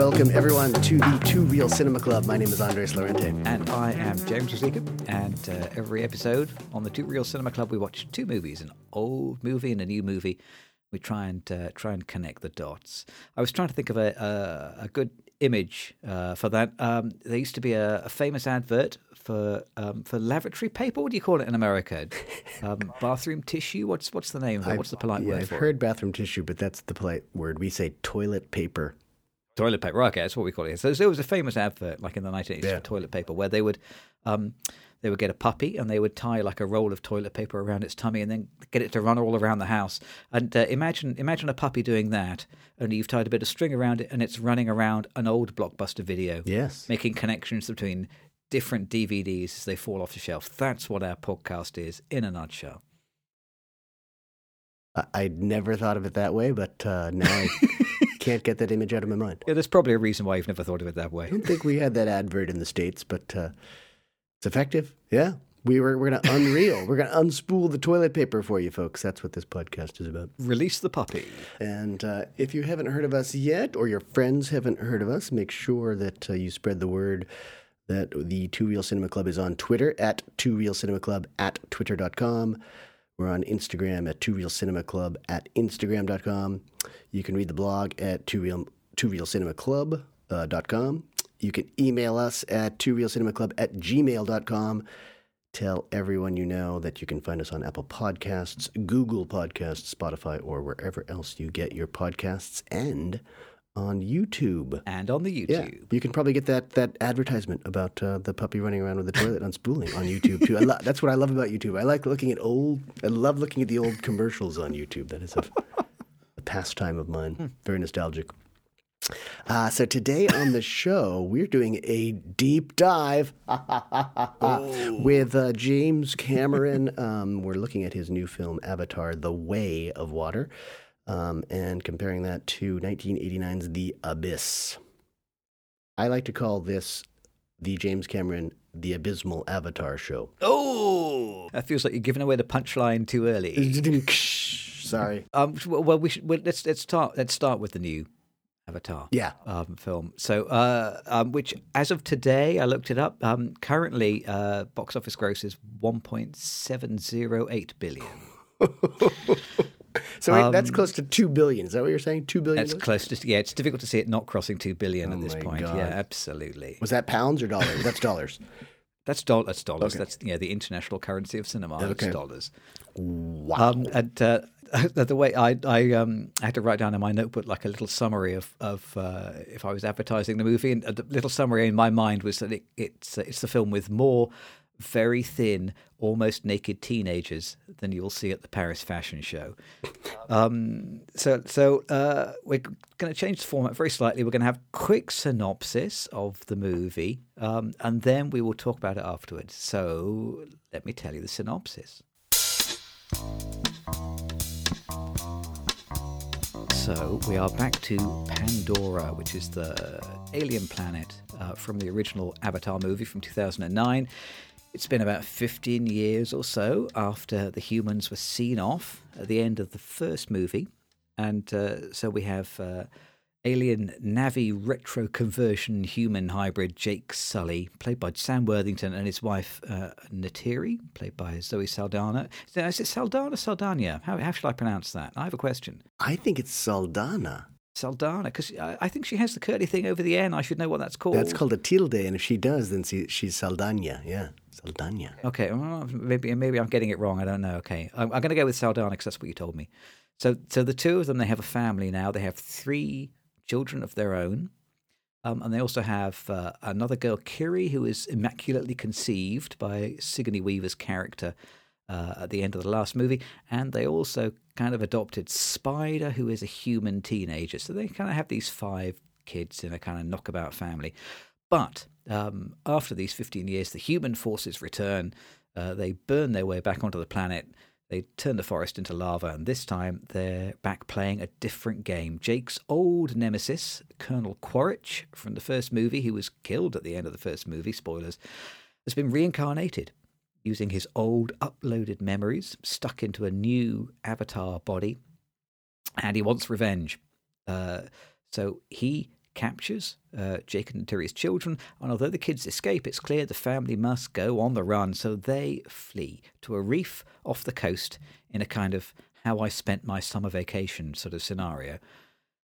Welcome, everyone, to the Two Reel Cinema Club. My name is Andres Lorente. And I am James Rosica. And uh, every episode on the Two Reel Cinema Club, we watch two movies an old movie and a new movie. We try and uh, try and connect the dots. I was trying to think of a, a, a good image uh, for that. Um, there used to be a, a famous advert for um, for lavatory paper. What do you call it in America? Um, bathroom tissue. What's what's the name of it? What's the polite yeah, word I've heard bathroom tissue, but that's the polite word. We say toilet paper. Toilet paper. Okay, that's what we call it. So there was a famous advert, like in the 1980s, Yeah. for toilet paper, where they would. Um, they would get a puppy and they would tie like a roll of toilet paper around its tummy and then get it to run all around the house. And uh, imagine imagine a puppy doing that, only you've tied a bit of string around it and it's running around an old blockbuster video, Yes. making connections between different DVDs as they fall off the shelf. That's what our podcast is in a nutshell. I- I'd never thought of it that way, but uh, now I can't get that image out of my mind. Yeah, there's probably a reason why you've never thought of it that way. I don't think we had that advert in the States, but uh, it's effective. Yeah. We were, we're going to unreel. we're going to unspool the toilet paper for you, folks. That's what this podcast is about. Release the puppy. And uh, if you haven't heard of us yet, or your friends haven't heard of us, make sure that uh, you spread the word that the Two Reel Cinema Club is on Twitter at Two Reel Cinema Club at twitter.com. We're on Instagram at Two Reel Cinema Club at instagram.com. You can read the blog at Two Reel Two Reel Cinema Club uh, com. You can email us at Two Reel Cinema Club at gmail.com. Tell everyone you know that you can find us on Apple Podcasts, Google Podcasts, Spotify, or wherever else you get your podcasts, and on YouTube. And on the YouTube. Yeah, you can probably get that that advertisement about uh, the puppy running around with the toilet unspooling on YouTube too. I lo- that's what I love about YouTube. I like looking at old. I love looking at the old commercials on YouTube. That is a, a pastime of mine. Very nostalgic. Uh, so today on the show, we're doing a deep dive with uh, James Cameron. Um, we're looking at his new film, Avatar: The Way of Water, um, and comparing that to 1989's The Abyss. I like to call this the James Cameron The Abysmal Avatar Show. Oh, that feels like you're giving away the punchline too early. Sorry. Um, well, we should, well, let's let's start. Let's start with the new Avatar. Yeah. Um, film. So, uh, um, which as of today, I looked it up. Um, currently, uh, box office gross is 1.708 billion. So wait, that's close to two billion. Is that what you're saying? Two billion. Um, That's close to yeah. It's difficult to see it not crossing two billion Oh at this point. God. Yeah, absolutely. Was that pounds or dollars? That's dollars. That's dollars. That's dollars. Okay. That's yeah, the international currency of cinema. Okay. It's dollars. Wow. Um, and uh, the way I I um I had to write down in my notebook like a little summary of of uh, if I was advertising the movie, and the little summary in my mind was that it, it's uh, it's the film with more very thin, almost naked teenagers than you'll see at the Paris Fashion Show. Um, so so uh, we're going to change the format very slightly. We're going to have quick synopsis of the movie, um, and then we will talk about it afterwards. So let me tell you the synopsis. So we are back to Pandora, which is the alien planet uh, from the original Avatar movie from 2009. It's been about 15 years or so after the humans were seen off at the end of the first movie. And uh, so we have uh, alien Na'vi retro conversion human hybrid Jake Sully, played by Sam Worthington, and his wife uh, Neytiri, played by Zoe Saldana. Is it Saldana Saldana? How, how should I pronounce that? I have a question. I think it's Saldana. Saldana, because I, I think she has the curly thing over the N. I should know what that's called. That's called a tilde, and if she does, then she, she's Saldana. Yeah, Saldana. Okay, maybe maybe I'm getting it wrong. I don't know. Okay, I'm, I'm going to go with Saldana because that's what you told me. So so the two of them they have a family now. They have three children of their own, um, and they also have uh, another girl, Kiri, who is immaculately conceived by Sigourney Weaver's character uh, at the end of the last movie, and they also kind of adopted Spider, who is a human teenager. So they kind of have these five kids in a kind of knockabout family. But um, after these 15 years, the human forces return. Uh, they burn their way back onto the planet. They turn the forest into lava, and this time they're back playing a different game. Jake's old nemesis, Colonel Quaritch from the first movie, who was killed at the end of the first movie, spoilers, has been reincarnated using his old uploaded memories stuck into a new avatar body, and he wants revenge. Uh, so he captures uh, Jake and Terry's children, and although the kids escape, it's clear the family must go on the run, so they flee to a reef off the coast in a kind of how I spent my summer vacation sort of scenario.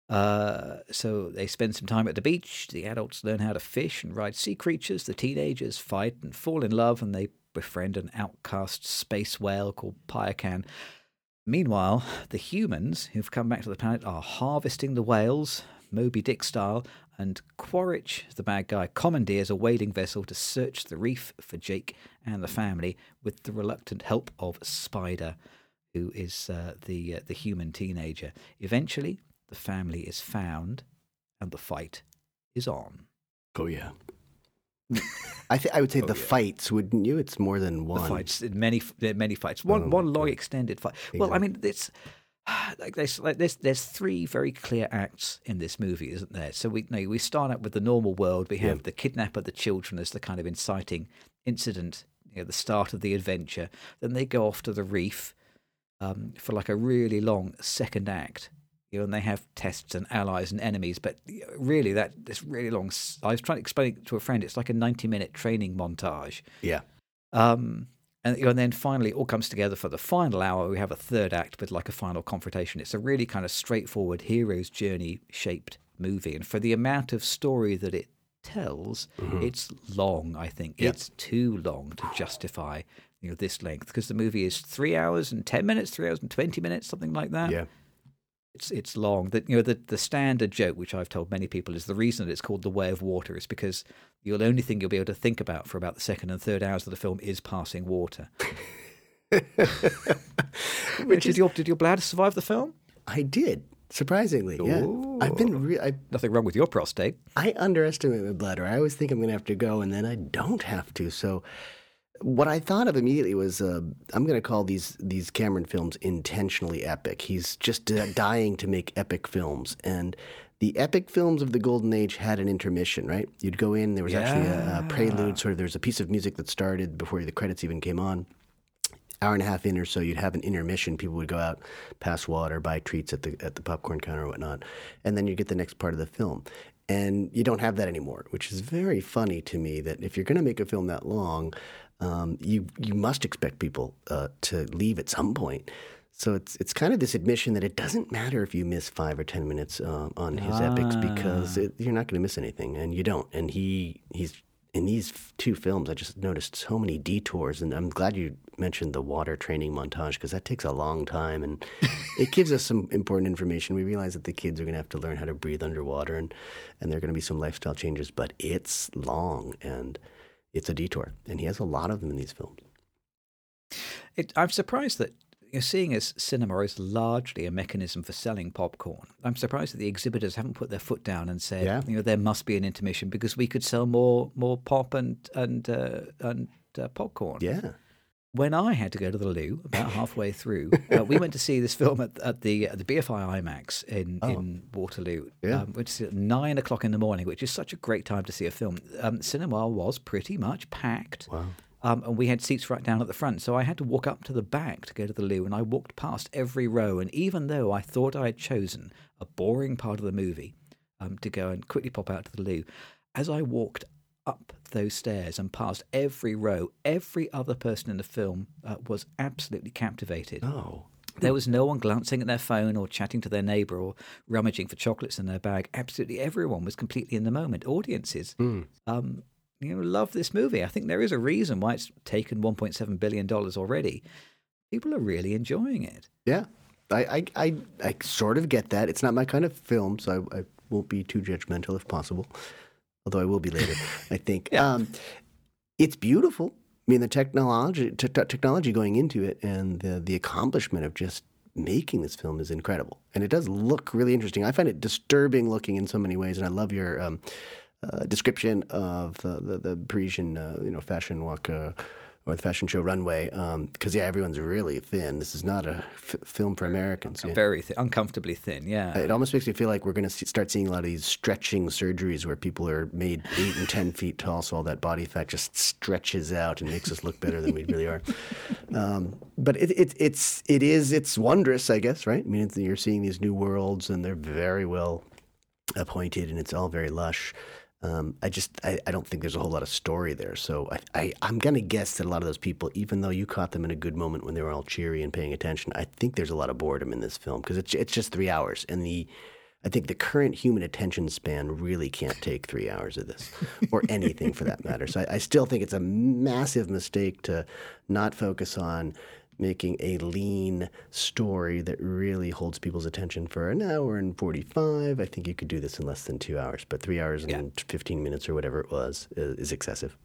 Uh, so they spend some time at the beach. The adults learn how to fish and ride sea creatures. The teenagers fight and fall in love, and they befriend an outcast space whale called Payakan. Meanwhile, the humans who've come back to the planet are harvesting the whales, Moby Dick style, and Quaritch, the bad guy, commandeers a whaling vessel to search the reef for Jake and the family with the reluctant help of Spider, who is uh, the uh, the human teenager. Eventually, the family is found, and the fight is on. Oh yeah. I th- I would say the fights, wouldn't you? It's more than one. The fights, many many fights. One Oh, one my long God. extended fight. Well, I mean, it's like there's like there's there's three very clear acts in this movie, isn't there? So we you know, we start out with the normal world. We have the kidnap of the children as the kind of inciting incident, you know, the start of the adventure. Then they go off to the reef um, for like a really long second act. You know, and they have tests and allies and enemies, but really, that this really long. I was trying to explain it to a friend. It's like a ninety-minute training montage. Yeah. Um, and, and then finally, it all comes together for the final hour. We have a third act with like a final confrontation. It's a really kind of straightforward hero's journey shaped movie. And for the amount of story that it tells, mm-hmm. it's long, I think. Yeah. It's too long to justify you know this length because the movie is three hours and 10 minutes, three hours and 20 minutes, something like that. Yeah. It's it's long. That you know the the standard joke, which I've told many people, is the reason that it's called the Way of Water is because the only thing you'll be able to think about for about the second and third hours of the film is passing water. Which did is, your did your bladder survive the film? I did surprisingly. Yeah. I've been. Re- I Nothing wrong with your prostate. I underestimate my bladder. I always think I'm going to have to go, and then I don't have to. So, what I thought of immediately was uh, I'm going to call these these Cameron films intentionally epic. He's just dying to make epic films, and the epic films of the golden age had an intermission. Right? You'd go in. There was actually a, a prelude. Sort of. There's a piece of music that started before the credits even came on hour and a half in or so, you'd have an intermission. People would go out, pass water, buy treats at the at the popcorn counter or whatnot, and then you get the next part of the film. And you don't have that anymore, which is very funny to me. That if you're going to make a film that long, um, you you must expect people uh, to leave at some point. So it's it's kind of this admission that it doesn't matter if you miss five or ten minutes uh, on his epics because it, you're not going to miss anything, and you don't. And he he's in these two films, I just noticed so many detours, and I'm glad you mentioned the water training montage because that takes a long time, and it gives us some important information. We realize that the kids are going to have to learn how to breathe underwater, and and there are going to be some lifestyle changes, but it's long and it's a detour, and he has a lot of them in these films. It, I'm surprised that you're seeing as cinema is largely a mechanism for selling popcorn. I'm surprised that the exhibitors haven't put their foot down and said, Yeah. you know, there must be an intermission because we could sell more more pop and and uh, and uh, popcorn. Yeah, when I had to go to the loo about halfway through, uh, we went to see this film at, at the at the BFI IMAX in, in Waterloo. Oh. Yeah. Um, see it at nine o'clock in the morning, which is such a great time to see a film. Um, cinema was pretty much packed. Wow. Um, and we had seats right down at the front, so I had to walk up to the back to go to the loo, and I walked past every row. And even though I thought I had chosen a boring part of the movie um, to go and quickly pop out to the loo, as I walked up those stairs and past every row, every other person in the film uh, was absolutely captivated. oh, There was no one glancing at their phone or chatting to their neighbour or rummaging for chocolates in their bag. Absolutely everyone was completely in the moment. Audiences, um, you know, love this movie. I think there is a reason why it's taken 1.7 billion dollars already. People are really enjoying it. yeah. I, I, I, I sort of get that. It's not my kind of film, so I, I won't be too judgmental if possible. Although I will be later, I think. Um, it's beautiful. I mean, the technology, te- te- technology going into it, and the the accomplishment of just making this film is incredible, and it does look really interesting. I find it disturbing looking in so many ways, and I love your um, uh, description of the the, the Parisian, uh, you know, fashion walk. Uh, or the fashion show runway, because yeah, everyone's really thin. This is not a f- film for Americans. Yeah. Very th- uncomfortably thin. Yeah. It almost makes me feel like we're going to see, start seeing a lot of these stretching surgeries where people are made eight and ten feet tall, so all that body fat just stretches out and makes us look better than we really are. Um, but it, it, it's it is it's wondrous, I guess, right? I mean, it's, you're seeing these new worlds, and they're very well appointed, and it's all very lush. Um, I just I, I don't think there's a whole lot of story there. So I, I I'm gonna guess that a lot of those people, even though you caught them in a good moment when they were all cheery and paying attention, I think there's a lot of boredom in this film because it's it's just three hours, and the I think the current human attention span really can't take three hours of this, or anything for that matter. So I, I still think it's a massive mistake to not focus on making a lean story that really holds people's attention for an hour and 45. I think you could do this in less than two hours, but three hours Yeah. and 15 minutes or whatever it was is, is excessive.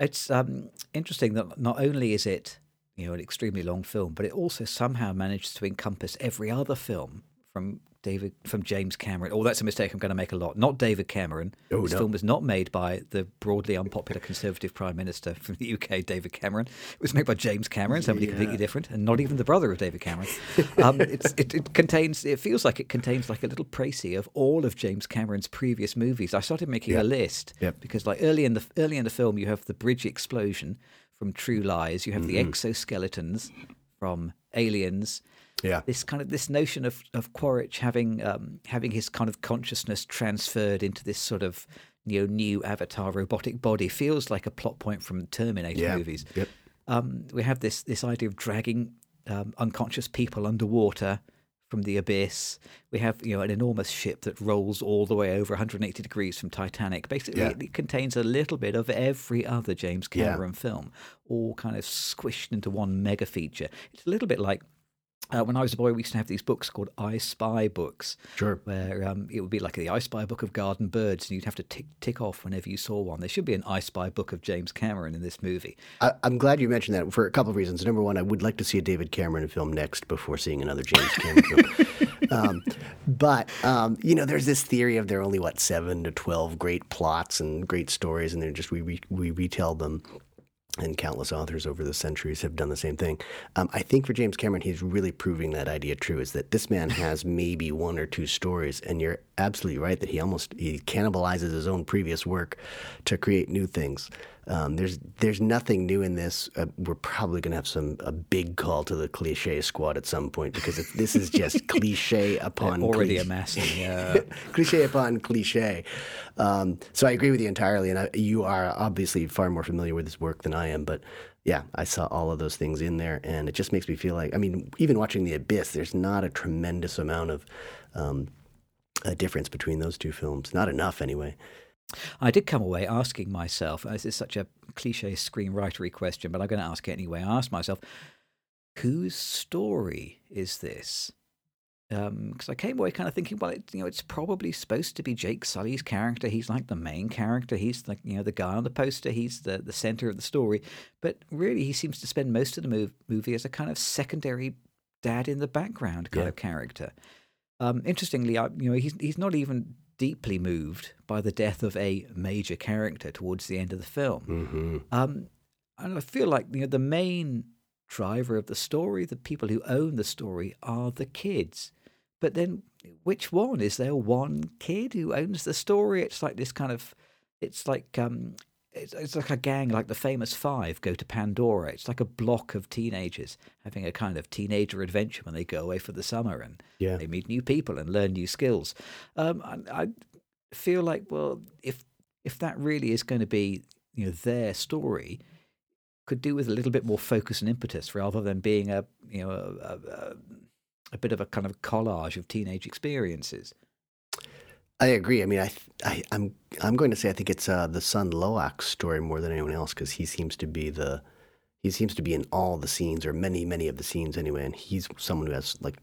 It's um, interesting that not only is it you know an extremely long film, but it also somehow manages to encompass every other film from David from James Cameron. Oh, that's a mistake. I'm going to make a lot. Not David Cameron. Oh, this no. film was not made by the broadly unpopular Conservative Prime Minister from the UK, David Cameron. It was made by James Cameron, somebody completely different, and not even the brother of David Cameron. Um, it's, it, it contains. It feels like it contains like a little précis of all of James Cameron's previous movies. I started making a list Yep. because, like early in the early in the film, you have the bridge explosion from True Lies. You have the exoskeletons from Aliens Yeah. this kind of this notion of of Quaritch having um, having his kind of consciousness transferred into this sort of you know new avatar robotic body feels like a plot point from Terminator Yeah. movies. Yep. Um, we have this this idea of dragging um, unconscious people underwater from the abyss. We have you know an enormous ship that rolls all the way over 180 degrees from Titanic. Basically, Yeah. it, contains a little bit of every other James Yeah. Cameron film, all kind of squished into one mega feature. It's a little bit like uh, when I was a boy, we used to have these books called I Spy books, Sure. where um, it would be like the I Spy book of garden birds, and you'd have to tick, tick off whenever you saw one. There should be an I Spy book of James Cameron in this movie. I, I'm glad you mentioned that for a couple of reasons. Number one, I would like to see a David Cameron film next before seeing another James Cameron film. Um, but um, you know, there's this theory of there are only what seven to twelve great plots and great stories, and they're just we re, we retell them. And countless authors over the centuries have done the same thing. Um, I think for James Cameron, he's really proving that idea true. Is that this man has maybe one or two stories, and you're absolutely right that he almost he cannibalizes his own previous work to create new things. Um, there's there's nothing new in this. Uh, we're probably going to have some a big call to the cliche squad at some point because it's, this is just cliche upon Already cliche amassing. Uh, cliche upon cliche. Um, so I agree with you entirely, and I, you are obviously far more familiar with his work than I am. But yeah, I saw all of those things in there, and it just makes me feel like I mean, even watching The Abyss, there's not a tremendous amount of um, a difference between those two films. Not enough, anyway. I did come away asking myself, this is such a cliche screenwritery question, but I'm going to ask it anyway. I asked myself, whose story is this? Because I came away kind of thinking, well, it, you know, it's probably supposed to be Jake Sully's character. He's like the main character. He's like, you know, the guy on the poster. He's the the center of the story. But really, he seems to spend most of the mov- movie as a kind of secondary dad in the background kind Yeah. of character. Um, interestingly, I, you know, he's he's not even deeply moved by the death of a major character towards the end of the film. hmm Um, and I feel like you know the main driver of the story, the people who own the story, are the kids. But then, which one is there? One kid who owns the story? It's like this kind of, it's like um, it's, it's like a gang, like the famous five go to Pandora. It's like a block of teenagers having a kind of teenager adventure when they go away for the summer and Yeah. they meet new people and learn new skills. Um, I, I feel like, well, if if that really is going to be, you know, their story, could do with a little bit more focus and impetus rather than being a, you know, a, a, a bit of a kind of collage of teenage experiences. I agree. I mean, I, I, I'm, I'm going to say I think it's uh, the son Loak's story more than anyone else because he seems to be the, he seems to be in all the scenes or many, many of the scenes anyway, and he's someone who has like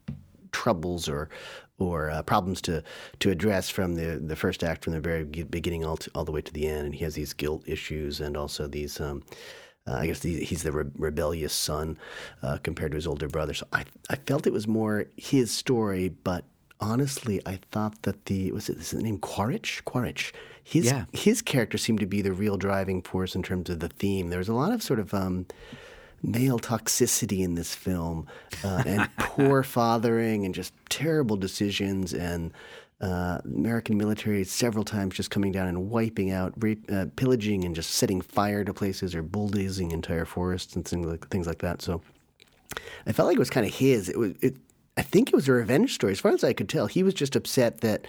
troubles or, or uh, problems to to address from the the first act from the very beginning all to, all the way to the end, and he has these guilt issues and also these. Um, uh, I guess the, he's the re- rebellious son uh, compared to his older brother. So I, I felt it was more his story, but honestly, I thought that the was it is the name Quaritch? Quaritch. His Yeah. his character seemed to be the real driving force in terms of the theme. There was a lot of sort of um, male toxicity in this film, uh, and poor fathering, and just terrible decisions, and uh, American military several times just coming down and wiping out, rape, uh, pillaging, and just setting fire to places or bulldozing entire forests and things like things like that. So I felt like it was kind of his. It was. It, I think it was a revenge story, as far as I could tell. He was just upset that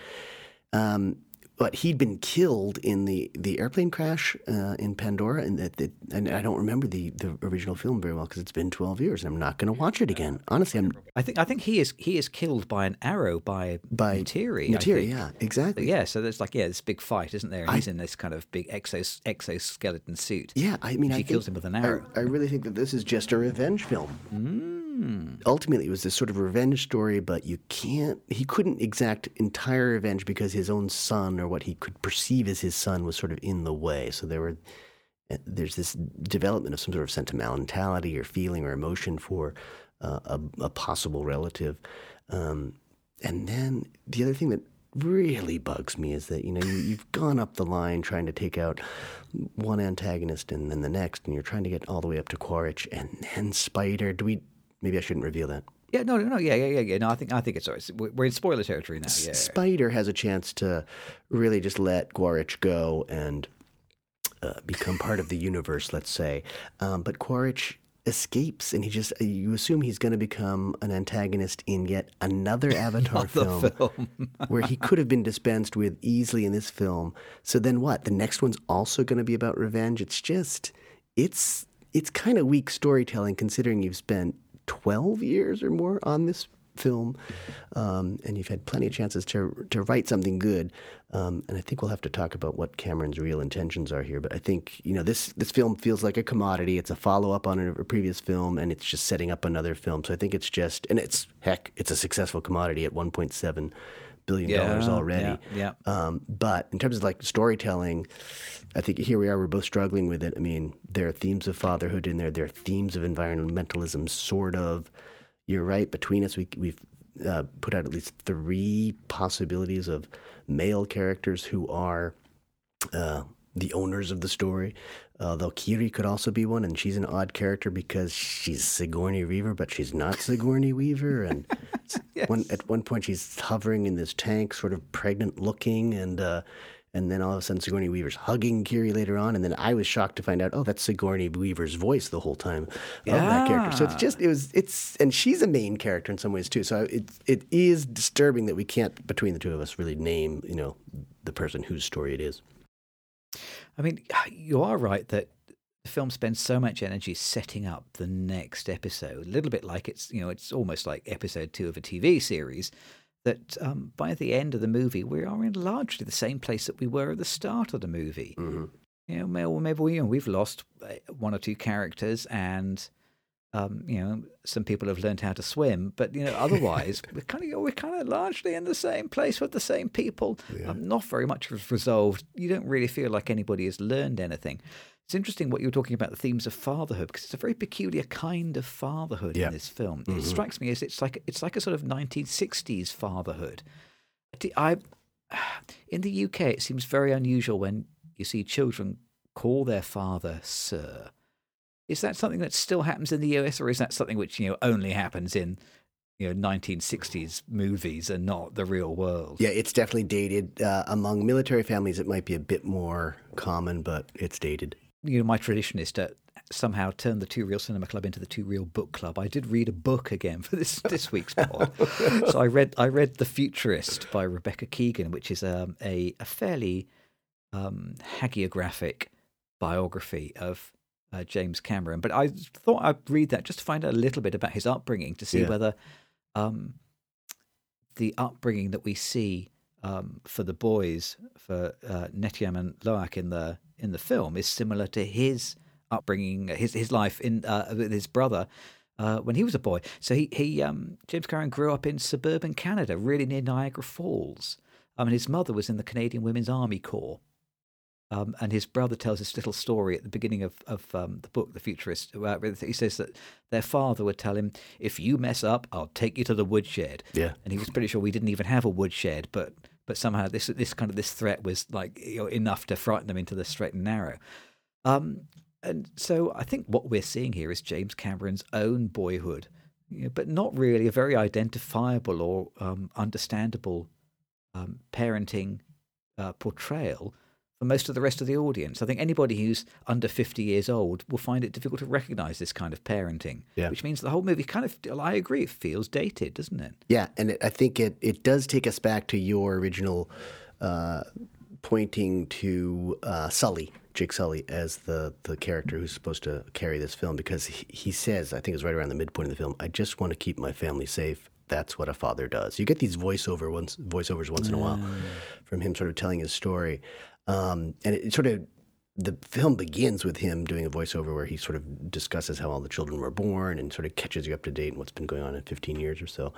Um, but he'd been killed in the, the airplane crash uh, in Pandora, and that, and I don't remember the, the original film very well because it's been twelve years. and I'm not going to watch it again. Honestly, I'm I think I think he is he is killed by an arrow by by Neytiri. I Neytiri, yeah, exactly. Yeah, so there's like yeah, this big fight, isn't there? And he's in this kind of big exos, exoskeleton suit. Yeah, I mean, I She think- kills him with an I- arrow. I, really think that this is just a revenge film. Mm. Ultimately, it was this sort of revenge story, but you can't. He couldn't exact entire revenge because his own son, or what he could perceive as his son, was sort of in the way. So there were. uh, There's this development of some sort of sentimentality or feeling or emotion for uh, a, a possible relative, um, and then the other thing that really bugs me is that you know you, you've gone up the line trying to take out one antagonist and then the next, and you're trying to get all the way up to Quaritch and then Spider. Do we? Maybe I shouldn't reveal that. Yeah, no, no, no, yeah, yeah, yeah, yeah. No, I think I think it's all right. We're we're in spoiler territory now. Yeah, Spider has a chance to really just let Quaritch go and uh, become part of the universe, let's say. Um, but Quaritch escapes, and he just you assume he's going to become an antagonist in yet another Avatar film, film. where he could have been dispensed with easily in this film. So then what? The next one's also going to be about revenge. It's just it's it's kind of weak storytelling considering you've spent 12 years or more on this film um, and you've had plenty of chances to to write something good. Um, and I think we'll have to talk about what Cameron's real intentions are here but I think you know this this film feels like a commodity. It's a follow-up on a, a previous film and it's just setting up another film. So I think it's just and it's heck it's a successful commodity at 1.7 billion dollars Yeah, already yeah, um, but in terms of like storytelling, I think here we are. We're both struggling with it. I mean, there are themes of fatherhood in there. There are themes of environmentalism, sort of. You're right. Between us, we, we've uh, put out at least three possibilities of male characters who are uh, the owners of the story. Although Kiri could also be one, and she's an odd character because she's Sigourney Weaver, but she's not Sigourney Weaver. And one, at one point, she's hovering in this tank, sort of pregnant looking, and uh, and then all of a sudden, Sigourney Weaver's hugging Kiri later on. And then I was shocked to find out, oh, that's Sigourney Weaver's voice the whole time of that character. So it's just it was it's and she's a main character in some ways too. So it it is disturbing that we can't between the two of us really name you know the person whose story it is. I mean, you are right that the film spends so much energy setting up the next episode, a little bit like it's, you know, it's almost like episode two of a TV series. That um, by the end of the movie, we are in largely the same place that we were at the start of the movie. Mhm. You know, maybe, maybe we, you know, we've lost uh, one or two characters, and um, you know, some people have learned how to swim. But you know, otherwise, we're kind of we're kind of largely in the same place with the same people. Um, not very much resolved. You don't really feel like anybody has learned anything. It's interesting what you were talking about the themes of fatherhood because it's a very peculiar kind of fatherhood Yeah. in this film. It strikes me as it's like it's like a sort of 1960s fatherhood. I in the UK it seems very unusual when you see children call their father sir. Is that something that still happens in the US or is that something which you know only happens in you know 1960s movies and not the real world? Yeah, it's definitely dated. Uh, among military families, it might be a bit more common, but it's dated. you know, my tradition is to somehow turn the Two Reel Cinema Club into the Two Reel Book Club. I did read a book again for this this week's pod. so I read I read The Futurist by Rebecca Keegan, which is um, a a fairly um, hagiographic biography of uh, James Cameron. But I thought I'd read that just to find out a little bit about his upbringing to see Yeah. whether um, the upbringing that we see um, for the boys for uh, Neteyam and Loak in the in the film is similar to his upbringing, his his life in uh, with his brother uh, when he was a boy. So he he um, James Cameron grew up in suburban Canada, really near Niagara Falls. I mean, his mother was in the Canadian Women's Army Corps. Um, and his brother tells this little story at the beginning of, of um, the book, The Futurist. Where he says that their father would tell him, If you mess up, I'll take you to the woodshed. Yeah. And he was pretty sure we didn't even have a woodshed, but but somehow this this kind of this threat was like you know, enough to frighten them into the straight and narrow. Um, and so I think what we're seeing here is James Cameron's own boyhood, you know, but not really a very identifiable or um, understandable um, parenting uh, portrayal for most of the rest of the audience. I think anybody who's under 50 years old will find it difficult to recognize this kind of parenting, Yeah. which means the whole movie kind of, I agree, it feels dated, doesn't it? Yeah, and it, I think it, it does take us back to your original uh, pointing to uh, Sully, Jake Sully, as the the character who's supposed to carry this film because he, he says, I think it's right around the midpoint of the film, I just want to keep my family safe. That's what a father does. You get these voiceover once voiceovers once in a while from him sort of telling his story, um, and it, it sort of the film begins with him doing a voiceover where he sort of discusses how all the children were born and sort of catches you up to date and what's been going on in 15 years or so.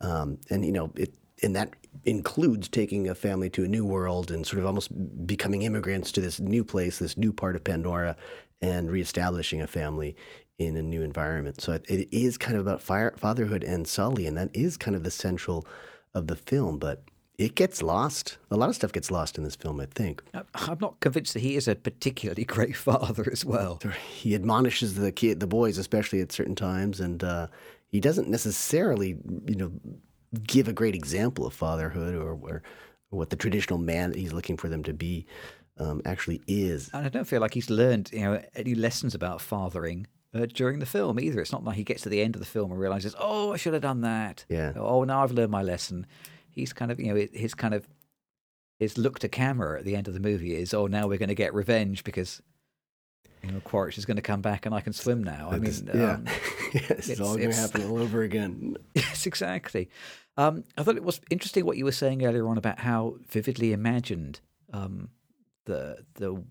Um, and you know, it and that includes taking a family to a new world and sort of almost becoming immigrants to this new place, this new part of Pandora, and reestablishing a family in a new environment. So it, is kind of about fire, fatherhood and Sully, and that is kind of the central of the film. But it gets lost. A lot of stuff gets lost in this film, I think. I'm not convinced that he is a particularly great father as well. He admonishes the kid, the boys, especially at certain times, and uh, he doesn't necessarily, you know, give a great example of fatherhood or, or, what the traditional man that he's looking for them to be um, actually is. And I don't feel like he's learned, you know, any lessons about fathering uh, during the film either. It's not like he gets to the end of the film and realizes, "Oh, I should have done that." Yeah. Oh, now I've learned my lesson. He's kind of, you know, his kind of his look to camera at the end of the movie is, "Oh, now we're going to get revenge because." You know, Quaritch is going to come back, and I can swim now. I mean, yeah, um, yes, it's, all going to happen all over again. Yes, exactly. Um, I thought it was interesting what you were saying earlier on about how vividly imagined um, the the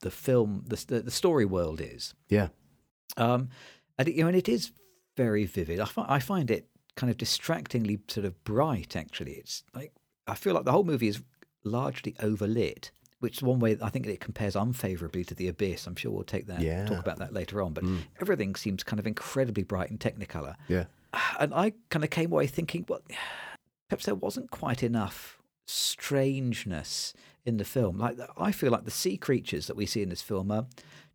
the film, the the story world is. Yeah. Um, and you know, and it is very vivid. I, fi- I find it kind of distractingly sort of bright. Actually, it's like I feel like the whole movie is largely overlit, which is one way I think it compares unfavorably to The Abyss. I'm sure we'll take that Yeah. talk about that later on. But hmm. everything seems kind of incredibly bright in Technicolor Yeah. and I kind of came away thinking, well, perhaps there wasn't quite enough strangeness in the film. Like I feel like the sea creatures that we see in this film are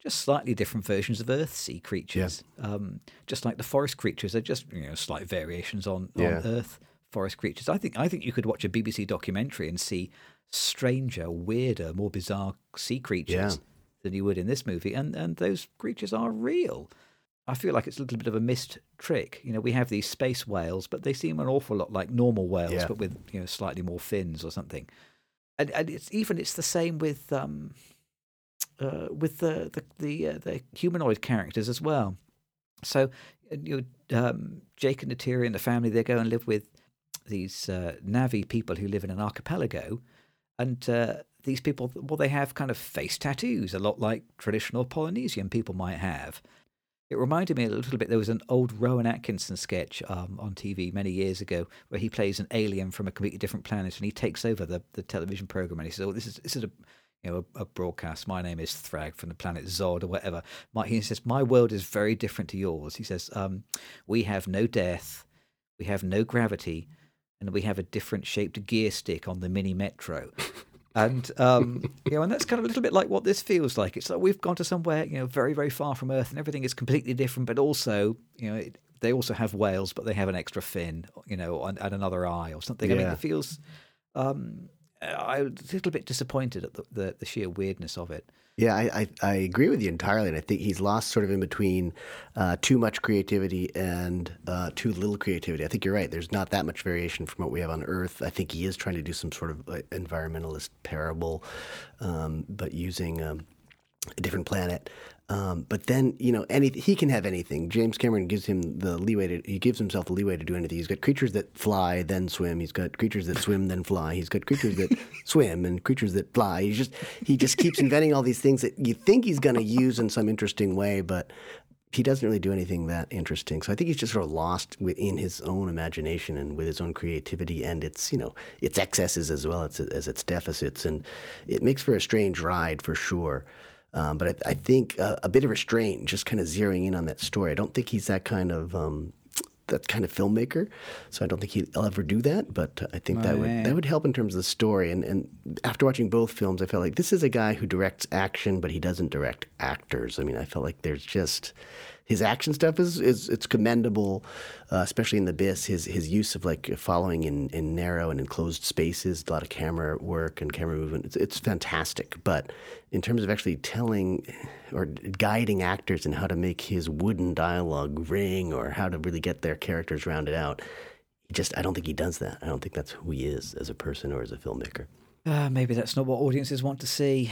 just slightly different versions of Earth sea creatures. Um, just like the forest creatures are just you know slight variations on, Yeah. on Earth forest creatures. I think I think you could watch a BBC documentary and see stranger, weirder, more bizarre sea creatures Yeah. than you would in this movie, and and those creatures are real. I feel like it's a little bit of a missed trick. You know, we have these space whales, but they seem an awful lot like normal whales, Yeah. but with you know slightly more fins or something. And and it's even it's the same with um uh, with the the the, uh, the humanoid characters as well. So uh, you know, um, Jake and Neytiri and the family they go and live with these uh, Na'vi people who live in an archipelago, and uh, these people well they have kind of face tattoos, a lot like traditional Polynesian people might have. It reminded me a little bit. There was an old Rowan Atkinson sketch um, on TV many years ago where he plays an alien from a completely different planet, and he takes over the, the television program, and he says, "Oh, this is this is a you know a, a broadcast. My name is Thrag from the planet Zod or whatever." My, he says, "My world is very different to yours." He says, um, "We have no death, we have no gravity, and we have a different shaped gear stick on the mini metro." and um, you know, and that's kind of a little bit like what this feels like. It's like we've gone to somewhere you know very very far from Earth, and everything is completely different. But also, you know, it, they also have whales, but they have an extra fin, you know, and, and another eye or something. I mean, it feels. Um, I was a little bit disappointed at the, the, the sheer weirdness of it. Yeah, I, I, I agree with you entirely. And I think he's lost sort of in between uh, too much creativity and uh, too little creativity. I think you're right. There's not that much variation from what we have on Earth. I think he is trying to do some sort of environmentalist parable, um, but using um, a different planet. Um, but then you know, any he can have anything. James Cameron gives him the leeway to he gives himself the leeway to do anything. He's got creatures that fly then swim. He's got creatures that swim then fly. He's got creatures that swim and creatures that fly. He just he just keeps inventing all these things that you think he's going to use in some interesting way, but he doesn't really do anything that interesting. So I think he's just sort of lost within his own imagination and with his own creativity and its you know its excesses as well as, as its deficits, and it makes for a strange ride for sure. Um, but I, I think uh, a bit of restraint, just kind of zeroing in on that story. I don't think he's that kind of um, that kind of filmmaker, so I don't think he'll ever do that. But uh, I think that would that would help in terms of the story. And, and after watching both films, I felt like this is a guy who directs action, but he doesn't direct actors. I mean, I felt like there's just his action stuff is, is it's commendable, uh, especially in the Abyss. His his use of like following in, in narrow and enclosed spaces, a lot of camera work and camera movement. It's, it's fantastic. But in terms of actually telling or guiding actors in how to make his wooden dialogue ring or how to really get their characters rounded out, just I don't think he does that. I don't think that's who he is as a person or as a filmmaker. Uh, maybe that's not what audiences want to see.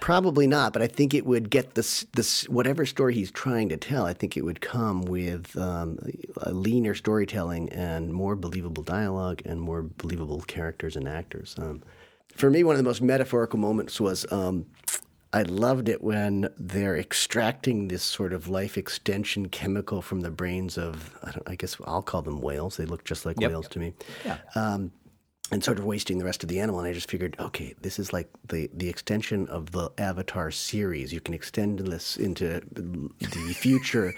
Probably not, but I think it would get this this whatever story he's trying to tell. I think it would come with um, a leaner storytelling and more believable dialogue and more believable characters and actors. Um, for me, one of the most metaphorical moments was um, I loved it when they're extracting this sort of life extension chemical from the brains of I, I guess I'll call them whales. They look just like Yep. whales to me Yeah. um, and sort of wasting the rest of the animal. And I just figured, okay, this is like the, the extension of the Avatar series. You can extend this into the future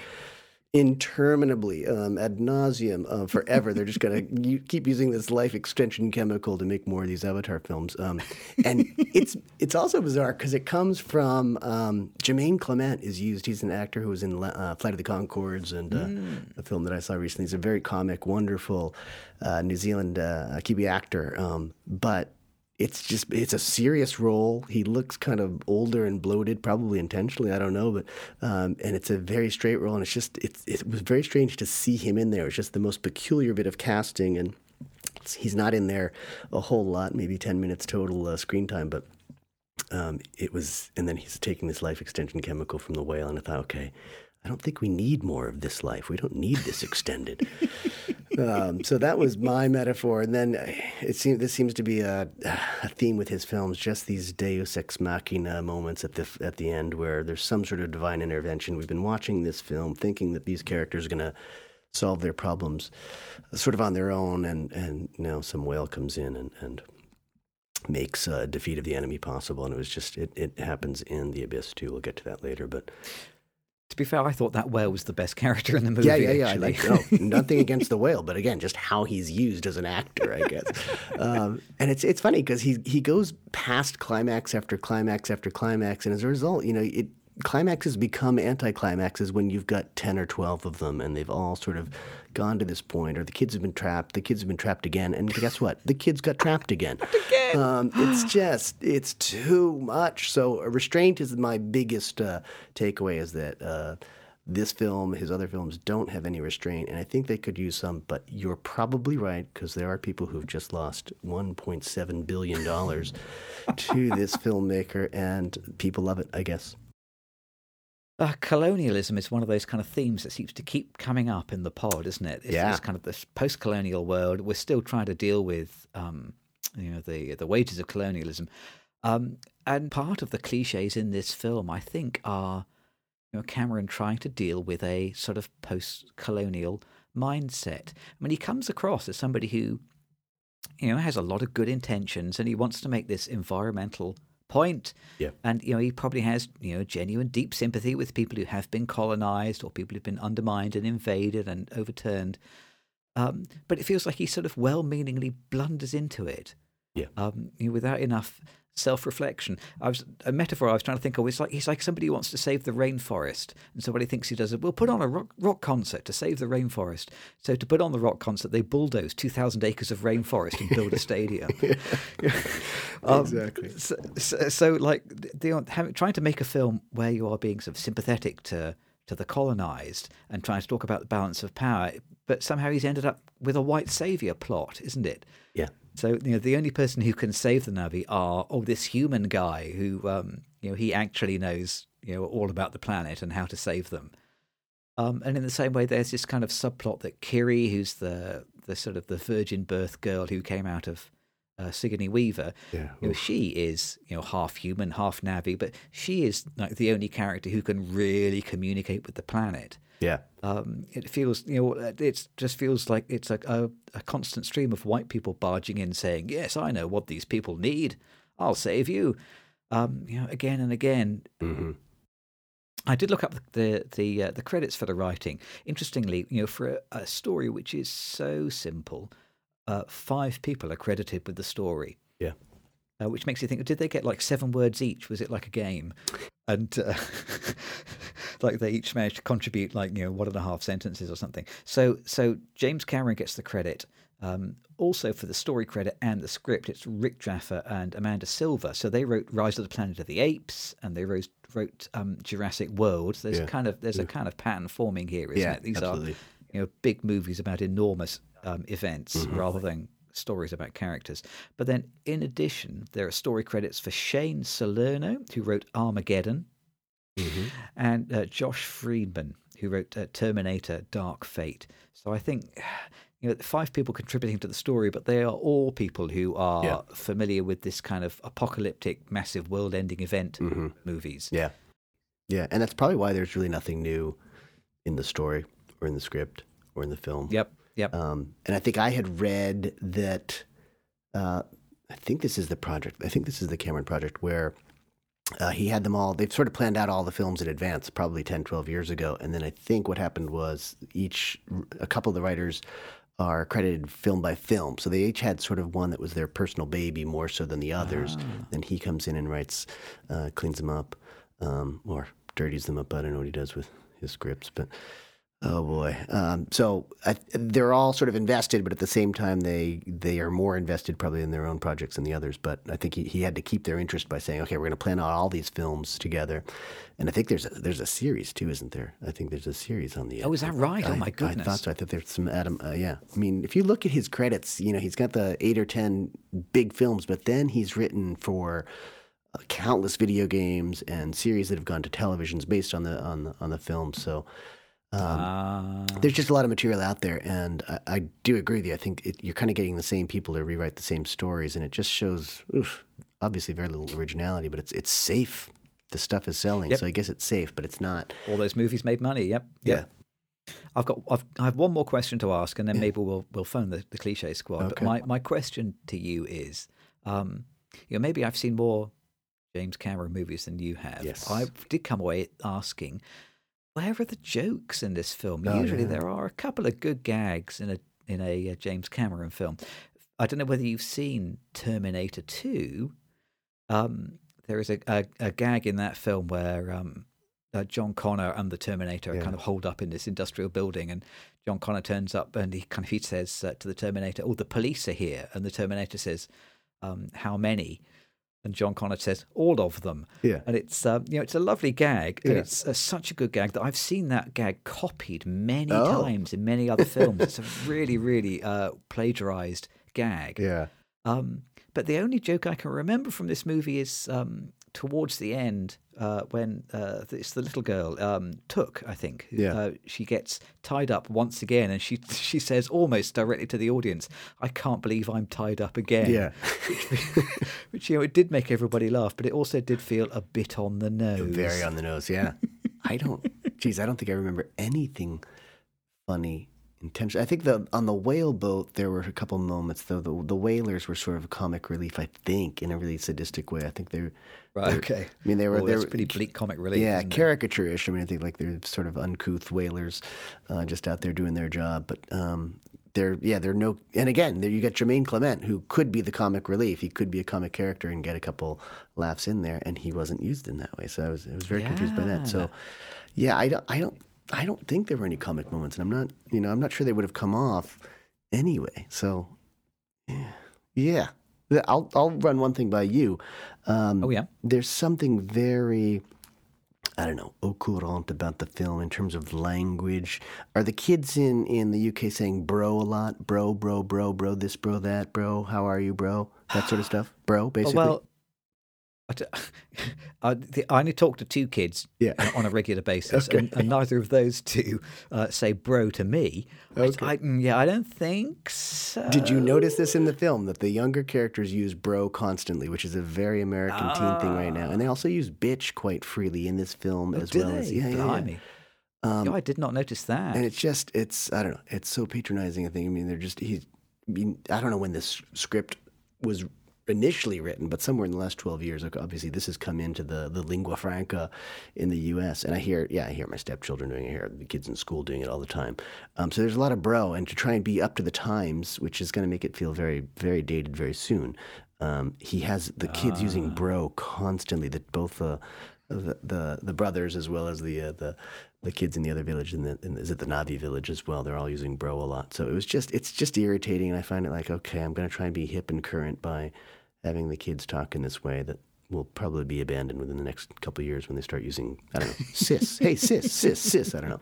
interminably, um, ad nauseum, uh, forever. They're just going to keep using this life extension chemical to make more of these Avatar films. Um, and it's it's also bizarre because it comes from um, Jermaine Clement is used. He's an actor who was in uh, Flight of the Conchords and uh, a film that I saw recently. He's a very comic, wonderful uh, New Zealand uh, Kiwi actor. Um, but it's just it's a serious role. He looks kind of older and bloated, probably intentionally. I don't know, but um, and it's a very straight role, and it's just it's it was very strange to see him in there. It's just the most peculiar bit of casting, and he's not in there a whole lot, maybe ten minutes total uh, screen time, but um, it was, and then he's taking this life extension chemical from the whale, and I thought, okay, I don't think we need more of this life. We don't need this extended. um, so that was my metaphor, and then uh, it seems this seems to be a, a theme with his films. Just these Deus ex machina moments at the at the end, where there's some sort of divine intervention. We've been watching this film, thinking that these characters are going to solve their problems, uh, sort of on their own, and and now some whale comes in and and makes uh, defeat of the enemy possible. And it was just it, it happens in the abyss too. We'll get to that later, but To be fair, I thought that whale was the best character in the movie. yeah, yeah, yeah. I actually. like no, nothing against the whale, but again, just how he's used as an actor, I guess. um, and it's it's funny because he he goes past climax after climax after climax, and as a result, you know, it climaxes become anticlimaxes when you've got ten or twelve of them, and they've all sort of gone to this point, or the kids have been trapped, the kids have been trapped again, and guess what? The kids got trapped again. again. Um, it's just it's too much. So restraint is my biggest uh, takeaway. Is that uh, this film, his other films, don't have any restraint, and I think they could use some. But you're probably right because there are people who've just lost 1.7 billion dollars to this filmmaker, and people love it. I guess. Uh, colonialism is one of those kind of themes that seems to keep coming up in the pod, isn't it? It's, Yeah. it's kind of this post-colonial world. We're still trying to deal with, um, you know, the the wages of colonialism, um, and part of the cliches in this film, I think, are you know Cameron trying to deal with a sort of post-colonial mindset. I mean, he comes across as somebody who, you know, has a lot of good intentions, and he wants to make this environmental point. Yeah. And you know, he probably has you know genuine deep sympathy with people who have been colonized or people who've been undermined and invaded and overturned. Um, but it feels like he sort of well-meaningly blunders into it. Yeah. Um, you know, without enough self-reflection. I was a metaphor I was trying to think of. It's like he's like somebody who wants to save the rainforest, and somebody thinks he does it. We'll put on a rock, rock concert to save the rainforest. So to put on the rock concert, they bulldoze two thousand acres of rainforest and build a stadium. Um, Exactly. So, so, so like the, the, having, trying to make a film where you are being sort of sympathetic to to the colonized and trying to talk about the balance of power, but somehow he's ended up with a white savior plot, isn't it? Yeah. So you know the only person who can save the Na'vi are oh this human guy who um, you know he actually knows you know all about the planet and how to save them. Um, and in the same way, there's this kind of subplot that Kiri, who's the the sort of the virgin birth girl who came out of uh, Sigourney Weaver, Yeah. you know, she is you know half human, half Na'vi, but she is like the only character who can really communicate with the planet. Yeah. Um, it feels, you know, it just feels like it's a, a, a constant stream of white people barging in saying, "Yes, I know what these people need. I'll save you." Um, you know, again and again. hmm I did look up the the the, uh, the credits for the writing. Interestingly, you know, for a, a story which is so simple, uh, five people are credited with the story. Yeah. Uh, which makes you think: Did they get like seven words each? Was it like a game? And uh, like they each managed to contribute like you know one and a half sentences or something. So so James Cameron gets the credit. Um, also for the story credit and the script, it's Rick Jaffa and Amanda Silver. So they wrote Rise of the Planet of the Apes and they wrote wrote um, Jurassic World. There's Yeah, kind of there's a kind of pattern forming here, isn't Yeah, it? These absolutely. are you know big movies about enormous um, events Mm-hmm. rather than stories about characters. But then, in addition, there are story credits for Shane Salerno, who wrote Armageddon, Mm-hmm. and uh, Josh Friedman, who wrote uh, Terminator Dark Fate. So I think. You know, five people contributing to the story, but they are all people who are Yeah. familiar with this kind of apocalyptic, massive, world-ending event Mm-hmm. movies. Yeah. Yeah. And that's probably why there's really nothing new in the story or in the script or in the film. Yep, yep. Um, and I think I had read that, uh, I think this is the project, I think this is the Cameron project where uh, he had them all, they've sort of planned out all the films in advance, probably 10, 12 years ago. And then I think what happened was each, a couple of the writers are credited film by film. So they each had sort of one that was their personal baby more so than the others. Then he comes in and writes, uh, cleans them up, um, or dirties them up. I don't know what he does with his scripts, but oh boy. Um, so I, they're all sort of invested, but at the same time, they they are more invested probably in their own projects than the others. But I think he, he had to keep their interest by saying, okay, we're going to plan out all these films together. And I think there's a, there's a series too, isn't there? I think there's a series on the. Oh, is that right? Oh, I- my I thought so. I thought there's some Adam. Uh, yeah, I mean, if you look at his credits, you know, he's got the eight or ten big films, but then he's written for uh, countless video games and series that have gone to televisions based on the on the on the film. So Ah, there's just a lot of material out there, and I, I do agree with you. I think it, you're kind of getting the same people to rewrite the same stories, and it just shows, oof, obviously very little originality, but it's it's safe. The stuff is selling, Yep. so I guess it's safe, but it's not. all those movies made money. Yep. yep. I've got. I've, I have one more question to ask, and then maybe we'll we'll phone the, the cliche squad. But Okay. my, my question to you is, um, you know, maybe I've seen more James Cameron movies than you have. Yes. I did come away asking, where are the jokes in this film? Oh, Usually yeah. there are a couple of good gags in a in a uh, James Cameron film. I don't know whether you've seen Terminator Two. Um, there is a, a, a gag in that film where um, uh, John Connor and the Terminator are Yeah. kind of holed up in this industrial building, and John Connor turns up and he kind of he says uh, to the Terminator, "Oh, the police are here," and the Terminator says, um, "How many?" And John Connor says, "All of them." Yeah. And it's um, you know it's a lovely gag, and Yeah. it's uh, such a good gag that I've seen that gag copied many Oh. times in many other films. it's a really, really uh, plagiarized gag. Yeah. Um, but the only joke I can remember from this movie is um, towards the end uh, when uh, it's the little girl, um, Tuk, I think. Yeah. Uh, she gets tied up once again, and she she says almost directly to the audience, "I can't believe I'm tied up again." Yeah. Which you know, it did make everybody laugh, but it also did feel a bit on the nose. Very on the nose, yeah. I don't, geez, I don't think I remember anything funny intention. I think the on the whale boat there were a couple moments though. The the whalers were sort of comic relief, I think, in a really sadistic way. I think they, Right. Okay. I mean, they were Oh, they were pretty bleak comic relief. yeah, caricature-ish. I mean, I think like they're sort of uncouth whalers, uh, just out there doing their job. But um, they're yeah, they're no. And again, there you got Jermaine Clement, who could be the comic relief. He could be a comic character and get a couple laughs in there, and he wasn't used in that way. So I was I was very confused by that. So yeah, I don't I don't I don't think there were any comic moments, and I'm not you know I'm not sure they would have come off anyway. So yeah, yeah. I'll I'll run one thing by you. Um, Oh yeah. there's something very I don't know, au courant about the film in terms of language. Are the kids in, in the UK saying bro a lot? Bro, bro, bro, bro, this, bro, that, bro, how are you, bro? That sort of stuff? Bro, basically? well, I, d- I, the, I only talk to two kids Yeah. uh, on a regular basis, Okay. and, and neither of those two uh, say bro to me. I- Okay. I, mm, yeah, I don't think so. Did you notice this in the film that the younger characters use bro constantly, which is a very American teen thing right now, and they also use bitch quite freely in this film as. Oh, Do well they? as yeah, yeah, yeah. Um, Yeah, I did not notice that. and it's just it's I don't know it's so patronizing. I think I mean they're just he's I, mean, I don't know when this script was initially written, but somewhere in the last twelve years, obviously this has come into the the lingua franca in the U.S. And I hear yeah I hear my stepchildren doing it, I hear the kids in school doing it all the time. Um, so there's a lot of bro, and to try and be up to the times, which is going to make it feel very very dated very soon. Um, he has the kids using bro constantly. That both the the, the the brothers as well as the uh, the the kids in the other village and the and is it the Na'vi village as well. They're all using bro a lot. So it was just it's just irritating, and I find it like okay, I'm going to try and be hip and current by having the kids talk in this way that will probably be abandoned within the next couple of years when they start using I don't know sis, hey sis, sis, sis. I don't know.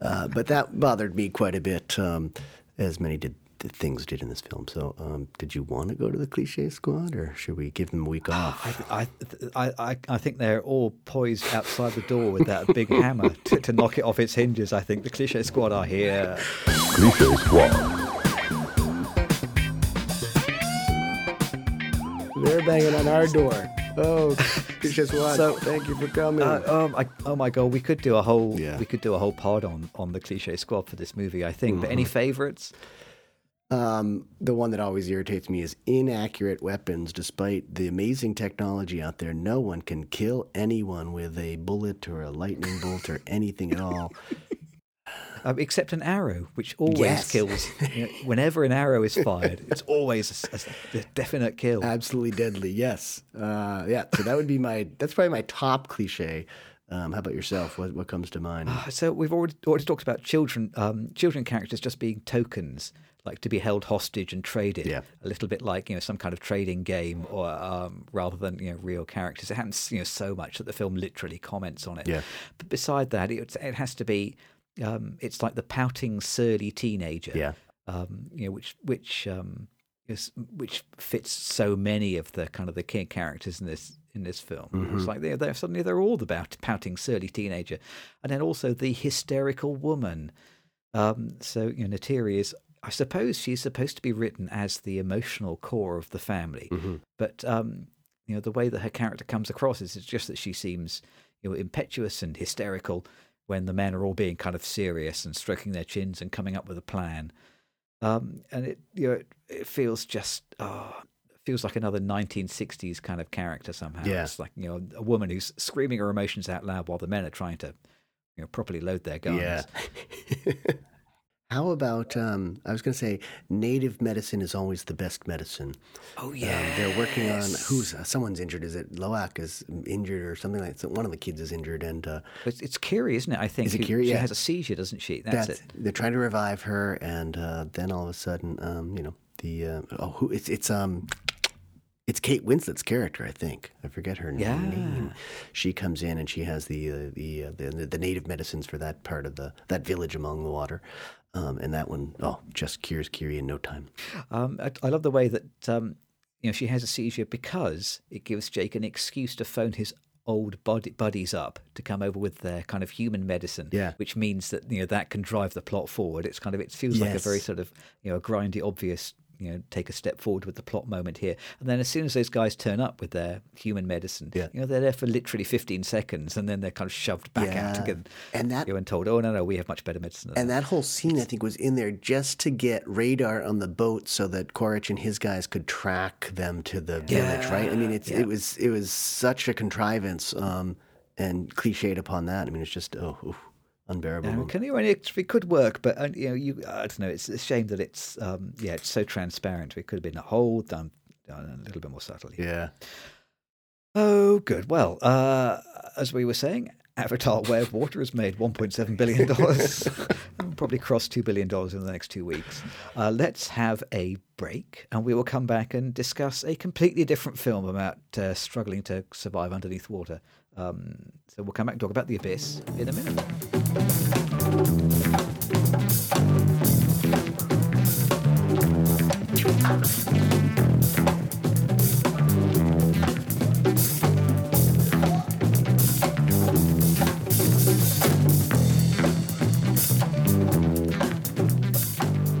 Uh, but that bothered me quite a bit, um, as many did things did in this film. So, um, did you want to go to the cliche squad, or should we give them a week off? I, I, I, I think they're all poised outside the door with that big hammer to, to knock it off its hinges. I think the cliche squad are here. Cliche Squad. They're banging on our door. Oh, cliche squad! So- thank you for coming. Uh, oh, my, oh my god, we could do a whole Yeah. we could do a whole pod on on the cliche squad for this movie. I think. But any favorites? Um, the one that always irritates me is inaccurate weapons. Despite the amazing technology out there, no one can kill anyone with a bullet or a lightning bolt or anything at all. Um, except an arrow, which always Yes. kills. You know, whenever an arrow is fired, it's always a definite kill. Absolutely deadly. Yes. Uh, yeah. So that would be my. That's probably my top cliche. Um, how about yourself? What what comes to mind? Uh, So we've already already talked about children, um, children characters just being tokens, like to be held hostage and traded. Yeah. A little bit like you know some kind of trading game, or um, rather than you know real characters. It happens you know so much that the film literally comments on it. Yeah. But beside that, it, it has to be. Um, it's like the pouting, surly teenager. Yeah. Um, you know, which which um, is which fits so many of the kind of the key characters in this in this film. Mm-hmm. It's like they're, they're suddenly they're all the bout- pouting, surly teenager, and then also the hysterical woman. Um, so you know, Neytiri is. I suppose she's supposed to be written as the emotional core of the family, Mm-hmm. but um, you know the way that her character comes across is it's just that she seems you know impetuous and hysterical when the men are all being kind of serious and stroking their chins and coming up with a plan. Um, and it you know it, it feels just oh, it feels like another 1960s kind of character somehow. Yeah. It's like you know a woman who's screaming her emotions out loud while the men are trying to you know properly load their guns. Yeah. How about um, I was going to say native medicine is always the best medicine. Oh Um, they're working on who's uh, someone's injured. Is it Loak is injured or something like that? One of the kids is injured, and uh, It's, it's Kiri, isn't it? I think Is it who- Kiri? She Yeah. has a seizure, doesn't she? That's, that's it. they're trying to revive her, and uh, then all of a sudden, um, you know, the uh, oh, who it's it's um. It's Kate Winslet's character, I think. I forget her Yeah. name. She comes in and she has the uh, the, uh, the the native medicines for that part of the that village among the water, um, and that one oh just cures Kiri in no time. Um, I, I love the way that um, you know she has a seizure because it gives Jake an excuse to phone his old buddies up to come over with their kind of human medicine. Yeah. which means that you know that can drive the plot forward. It's kind of it feels like a very sort of you know a grindy, obvious. You know, take a step forward with the plot moment here, and then as soon as those guys turn up with their human medicine, Yeah. you know they're there for literally fifteen seconds, and then they're kind of shoved back out again, And that- you know, and told, "Oh no, no, we have much better medicine." Than And that. that whole scene, I think, was in there just to get radar on the boat so that Quaritch and his guys could track them to the village, right? I mean, it's Yeah. it was it was such a contrivance um, and cliched upon that. I mean, it's just oh, oof, unbearable. Can you? It, it could work, but uh, you know, you I don't know. It's a shame that it's um, yeah, it's so transparent. It could have been a whole done, done a little bit more subtly. yeah, Oh, good. Well, uh, as we were saying, Avatar: Way of Water has made 1.7 billion dollars. Probably cross two billion dollars in the next two weeks. Uh, let's have a break, and we will come back and discuss a completely different film about uh, struggling to survive underneath water. Um, so we'll come back and talk about the abyss in a minute.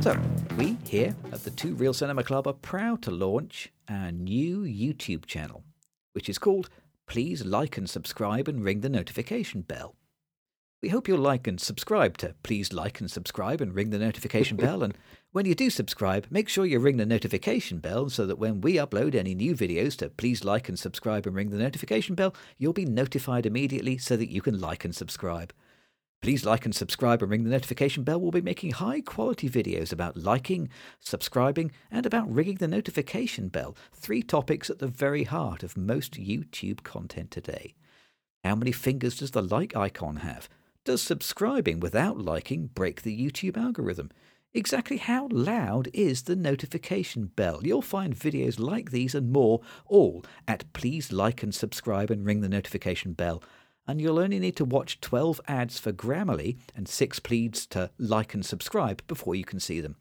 So, we here at the Two Reel Cinema Club are proud to launch our new YouTube channel, which is called Please Like and Subscribe and Ring the Notification Bell. We hope you'll like and subscribe to Please Like and Subscribe and Ring the Notification Bell. And when you do subscribe, make sure you ring the notification bell so that when we upload any new videos to Please Like and Subscribe and Ring the Notification Bell, you'll be notified immediately so that you can like and subscribe. Please like and subscribe and ring the notification bell. We'll be making high quality videos about liking, subscribing, and about ringing the notification bell. Three topics at the very heart of most YouTube content today. How many fingers does the like icon have? Does subscribing without liking break the YouTube algorithm? Exactly how loud is the notification bell? You'll find videos like these and more, all at please like and subscribe and ring the notification bell and you'll only need to watch 12 ads for Grammarly and 6 pleads to like and subscribe before you can see them.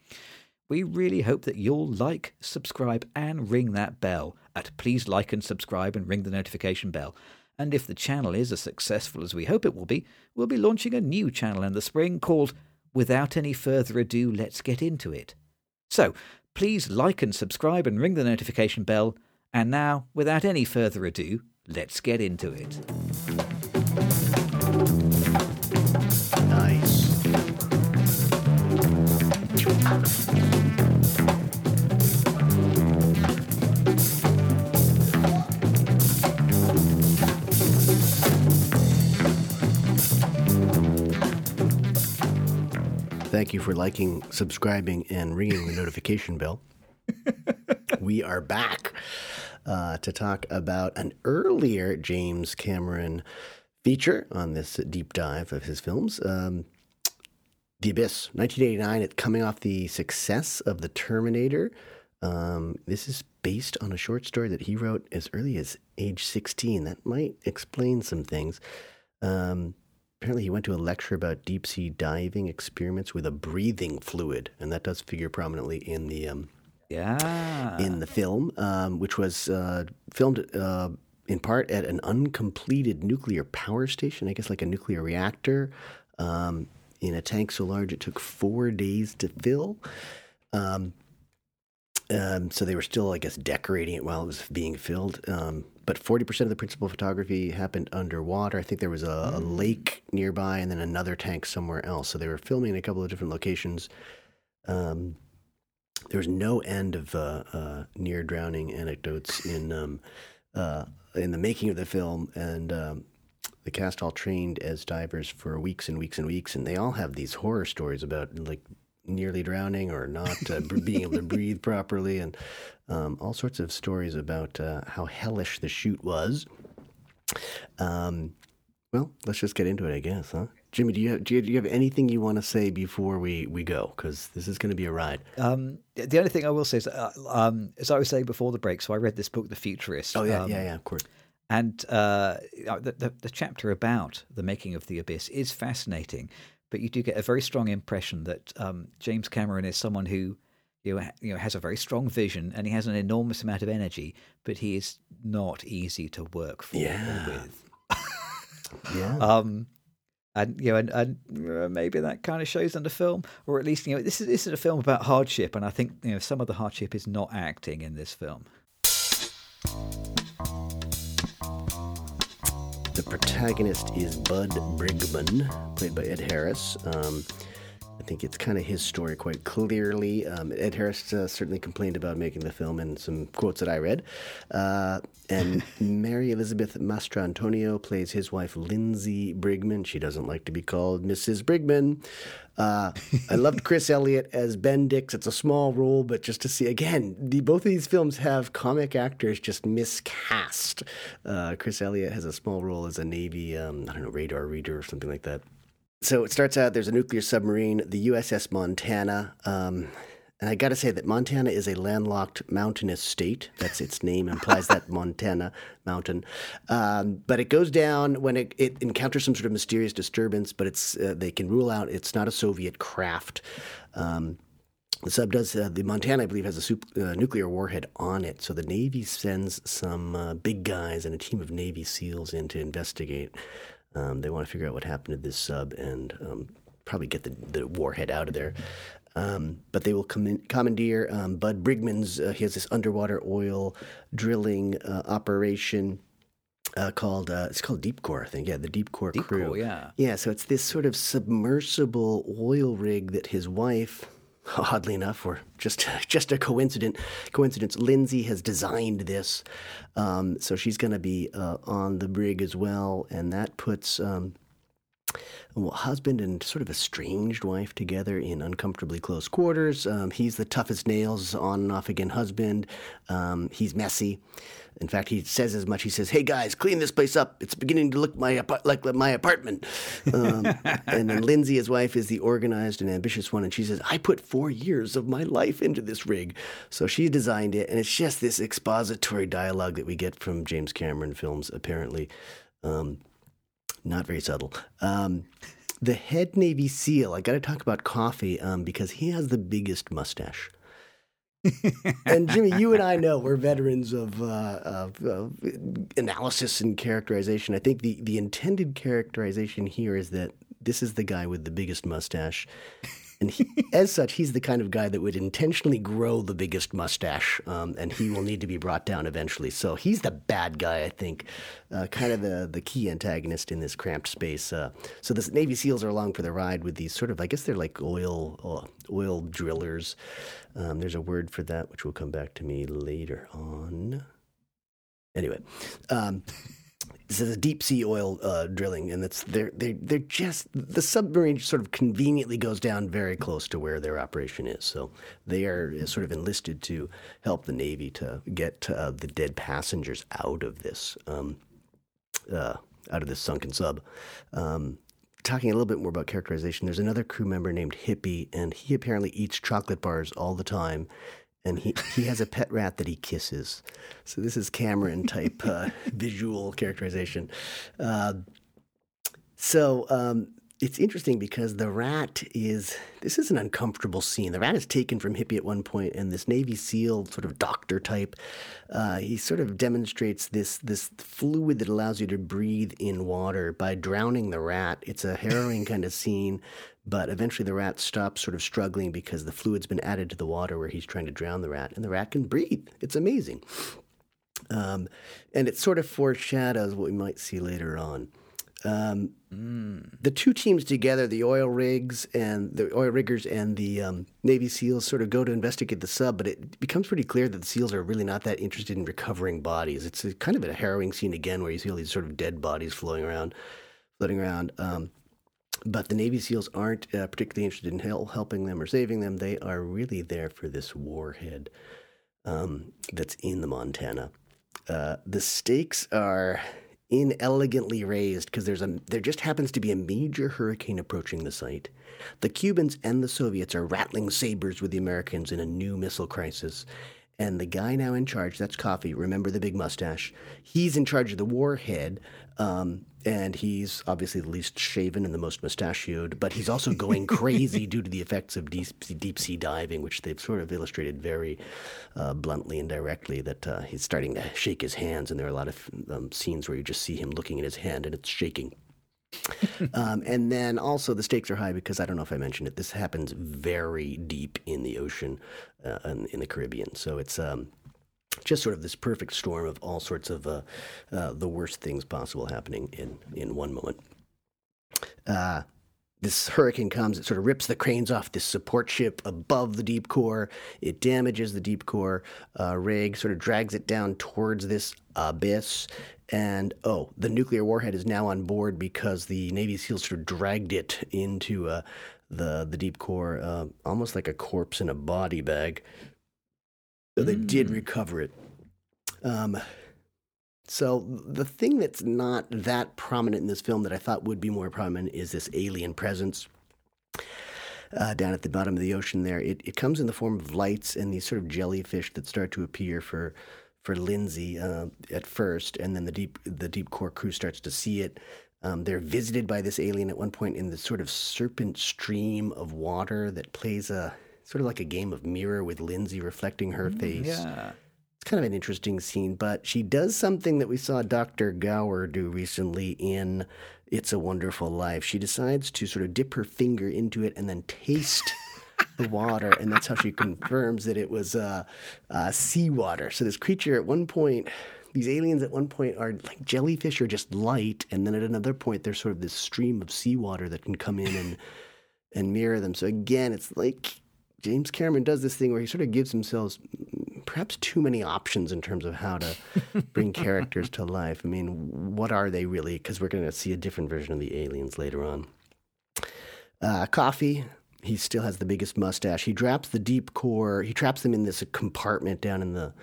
we really hope that you'll like, subscribe, and ring that bell at please like and subscribe and ring the notification bell. And if the channel is as successful as we hope it will be, we'll be launching a new channel in the spring called Without Any Further Ado, Let's Get Into It. So, please like and subscribe and ring the notification bell. And now, without any further ado, let's get into it. Thank you for liking, subscribing, and ringing the notification bell. we are back uh, to talk about an earlier James Cameron feature on this deep dive of his films. Um, the Abyss, 1989. It's coming off the success of The Terminator. Um, this is based on a short story that he wrote as early as age 16. That might explain some things. Um, apparently, he went to a lecture about deep sea diving experiments with a breathing fluid, and that does figure prominently in the um, Yeah. in the film, um, which was uh, filmed uh, in part at an uncompleted nuclear power station, I guess like a nuclear reactor, um, in a tank so large it took four days to fill. Um, um, so they were still, I guess, decorating it while it was being filled. Um, but 40% of the principal photography happened underwater. I think there was a, a lake nearby and then another tank somewhere else. So they were filming in a couple of different locations. Um, there was no end of uh, uh, near drowning anecdotes in um, uh, in the making of the film, and um, the cast all trained as divers for weeks and weeks and weeks, and they all have these horror stories about like nearly drowning or not uh, being able to breathe properly, and um, all sorts of stories about uh, how hellish the shoot was. Um, well, let's just get into it, I guess, huh? Jimmy, do you have, do you, do you have anything you want to say before we, we go? Because this is going to be a ride. Um, the only thing I will say is, uh, um, as I was saying before the break, so I read this book, The Futurist. Oh yeah, um, yeah, yeah. Of course. And uh, the, the, the chapter about the making of the abyss is fascinating, but you do get a very strong impression that um, James Cameron is someone who you know, you know has a very strong vision and he has an enormous amount of energy, but he is not easy to work for or Yeah. with. Yeah. Um, and you know, and, and uh, maybe that kind of shows in the film, or at least you know, this is this is a film about hardship, and I think you know some of the hardship is not acting in this film. Protagonist is Bud Brigman, played by Ed Harris. Um, I think it's kind of his story quite clearly. Um, Ed Harris uh, certainly complained about making the film in some quotes that I read. Uh, and Mary Elizabeth Mastrantonio plays his wife, Lindsay Brigman. She doesn't like to be called Mrs. Brigman. Uh, I loved Chris Elliott as Bendix. It's a small role, but just to see again, the, both of these films have comic actors just miscast. Uh, Chris Elliott has a small role as a Navy, um, I don't know, radar reader or something like that. So it starts out there's a nuclear submarine, the USS Montana. Um, and I got to say that Montana is a landlocked mountainous state. That's its name implies that Montana mountain. Um, but it goes down when it, it encounters some sort of mysterious disturbance. But it's uh, they can rule out it's not a Soviet craft. Um, the sub does uh, the Montana, I believe, has a sup- uh, nuclear warhead on it. So the Navy sends some uh, big guys and a team of Navy SEALs in to investigate. Um, they want to figure out what happened to this sub and um, probably get the, the warhead out of there. Um, but they will commandeer um, Bud Brigman's. Uh, he has this underwater oil drilling uh, operation uh, called uh, it's called Deep Core, I think. Yeah, the Deep Core Deep crew. Core, yeah. Yeah, so it's this sort of submersible oil rig that his wife, oddly enough, or just just a coincidence, coincidence, Lindsay has designed this. Um, so she's going to be uh, on the brig as well, and that puts. Um, husband and sort of estranged wife together in uncomfortably close quarters. Um, he's the toughest nails on and off again husband. Um, he's messy. In fact, he says as much. He says, "Hey guys, clean this place up. It's beginning to look my like my apartment." Um, and then Lindsay, his wife, is the organized and ambitious one, and she says, "I put four years of my life into this rig." So she designed it, and it's just this expository dialogue that we get from James Cameron films, apparently. Um, not very subtle. Um, the head Navy SEAL. I got to talk about Coffey um, because he has the biggest mustache. and Jimmy, you and I know we're veterans of, uh, of, analysis and characterization. I think the, the intended characterization here is that this is the guy with the biggest mustache. And he, as such, he's the kind of guy that would intentionally grow the biggest mustache, um, and he will need to be brought down eventually. So he's the bad guy, I think, uh, kind of the, the key antagonist in this cramped space. Uh, so the Navy SEALs are along for the ride with these sort of, I guess they're like oil uh, oil drillers. Um, there's a word for that, which will come back to me later on. Anyway, um, this is a deep sea oil uh, drilling, and it's they're they they're just the submarine sort of conveniently goes down very close to where their operation is, so they are sort of enlisted to help the navy to get uh, the dead passengers out of this um, uh, out of this sunken sub. Um, talking a little bit more about characterization, there's another crew member named Hippie, and he apparently eats chocolate bars all the time and he, he has a pet rat that he kisses. So this is Cameron type uh, visual characterization. Uh, so um, it's interesting because the rat is this is an uncomfortable scene. The rat is taken from Hippie at one point, and this Navy SEAL sort of doctor type, uh, he sort of demonstrates this this fluid that allows you to breathe in water by drowning the rat. It's a harrowing kind of scene. But eventually the rat stops sort of struggling because the fluid's been added to the water where he's trying to drown the rat, and the rat can breathe. It's amazing. Um, and it sort of foreshadows what we might see later on. Um, mm. The two teams together, the oil rigs and the oil riggers and the um, Navy SEALs, sort of go to investigate the sub, but it becomes pretty clear that the SEALs are really not that interested in recovering bodies. It's a, kind of a harrowing scene again where you see all these sort of dead bodies floating around, floating around. Um, but the Navy SEALs aren't uh, particularly interested in hel- helping them or saving them. They are really there for this warhead um, that's in the Montana. Uh, the stakes are inelegantly raised because there's a there just happens to be a major hurricane approaching the site. The Cubans and the Soviets are rattling sabers with the Americans in a new missile crisis. And the guy now in charge, that's Coffey, remember the big mustache, he's in charge of the warhead. Um, and he's obviously the least shaven and the most mustachioed, but he's also going crazy due to the effects of deep, deep sea diving, which they've sort of illustrated very uh, bluntly and directly. That uh, he's starting to shake his hands, and there are a lot of um, scenes where you just see him looking at his hand and it's shaking. um, and then also the stakes are high because I don't know if I mentioned it. This happens very deep in the ocean, uh, in, in, the Caribbean. So it's um, just sort of this perfect storm of all sorts of uh, uh, the worst things possible happening in in one moment. Uh, this hurricane comes, it sort of rips the cranes off this support ship above the deep core. It damages the deep core uh, rig, sort of drags it down towards this abyss. And oh, the nuclear warhead is now on board because the Navy SEALs sort of dragged it into uh, the the deep core, uh, almost like a corpse in a body bag. So they mm. did recover it. Um, so the thing that's not that prominent in this film that I thought would be more prominent is this alien presence. Uh, down at the bottom of the ocean there. It, it comes in the form of lights and these sort of jellyfish that start to appear for for Lindsay uh, at first, and then the deep the deep core crew starts to see it. Um, they're visited by this alien at one point in the sort of serpent stream of water that plays a sort of like a game of mirror with Lindsay reflecting her mm, face. Yeah. It's kind of an interesting scene, but she does something that we saw Dr. Gower do recently in It's a Wonderful Life. She decides to sort of dip her finger into it and then taste the water, and that's how she confirms that it was uh, uh, seawater. So this creature at one point these aliens at one point are like jellyfish or just light, and then at another point they're sort of this stream of seawater that can come in and and mirror them. So again, it's like James Cameron does this thing where he sort of gives himself perhaps too many options in terms of how to bring characters to life. I mean, what are they really? Because we're going to see a different version of the aliens later on. Uh, Coffey. He still has the biggest mustache. He traps the deep core. He traps them in this compartment down in the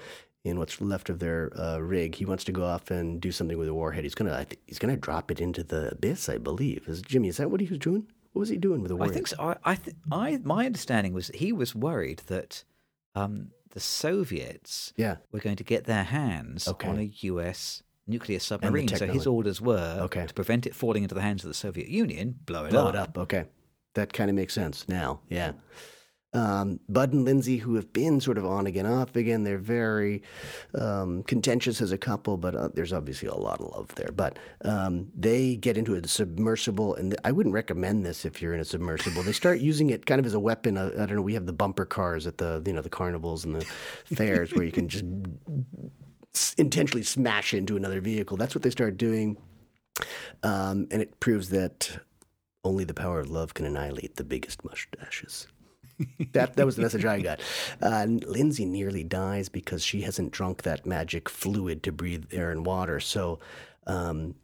in what's left of their uh, rig. He wants to go off and do something with the warhead. He's gonna he's gonna drop it into the abyss, I believe. Is Jimmy? Is that what he was doing? What was he doing with the warhead? I think so. I, I, th- I my understanding was he was worried that um, the Soviets yeah. were going to get their hands okay. on a U.S. nuclear submarine. So his orders were Okay. to prevent it falling into the hands of the Soviet Union, blow it blow up. it up. Okay, that kind of makes sense now. Yeah. Um, Bud and Lindsay, who have been sort of on again, off again, they're very um, contentious as a couple, but uh, there's obviously a lot of love there. But um, they get into a submersible, and I wouldn't recommend this if you're in a submersible. They start using it kind of as a weapon. Uh, I don't know. We have the bumper cars at the you know the carnivals and the fairs where you can just intentionally smash into another vehicle. That's what they start doing. Um, and it proves that only the power of love can annihilate the biggest mustaches. That that was the message I got. Uh, Lindsay nearly dies because she hasn't drunk that magic fluid to breathe air and water. So um,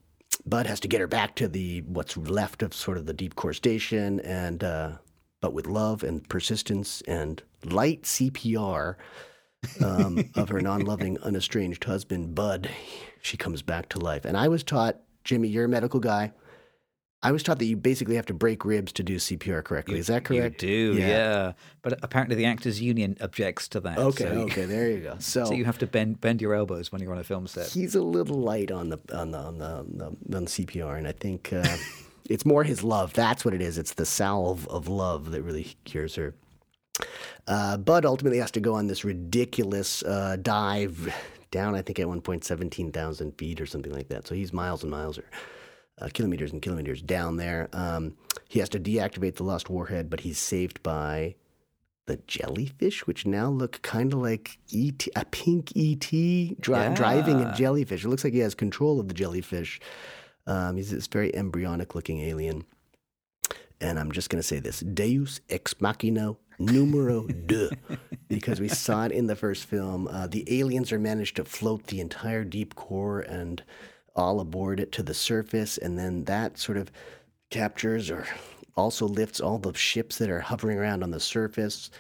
Bud has to get her back to the what's left of sort of the deep core station, and uh, but with love and persistence and light CPR um, of her non-loving, unestranged husband, Bud, she comes back to life. And I was taught, Jimmy, you're a medical guy. I was taught that you basically have to break ribs to do CPR correctly. Is that correct? You do, yeah. But apparently the Actors Union objects to that. Okay, so, okay, there you go. So, So you have to bend bend your elbows when you're on a film set. he's a little light on the on the on the, on the, on the CPR, and I think uh, it's more his love. That's what it is. It's the salve of love that really cures her. Uh, Bud ultimately has to go on this ridiculous uh, dive down. I think at one point seventeen thousand feet or something like that. So he's miles and miles or uh, kilometers and kilometers down there. Um, he has to deactivate the lost warhead, but he's saved by the jellyfish, which now look kind of like ET, a pink ET dri- driving a jellyfish. It looks like he has control of the jellyfish. Um, he's this very embryonic looking alien. And I'm just going to say this Deus ex machina numero deux, because we saw it in the first film. Uh, the aliens are managed to float the entire deep core and all aboard it to the surface, and then that sort of captures or also lifts all the ships that are hovering around on the surface.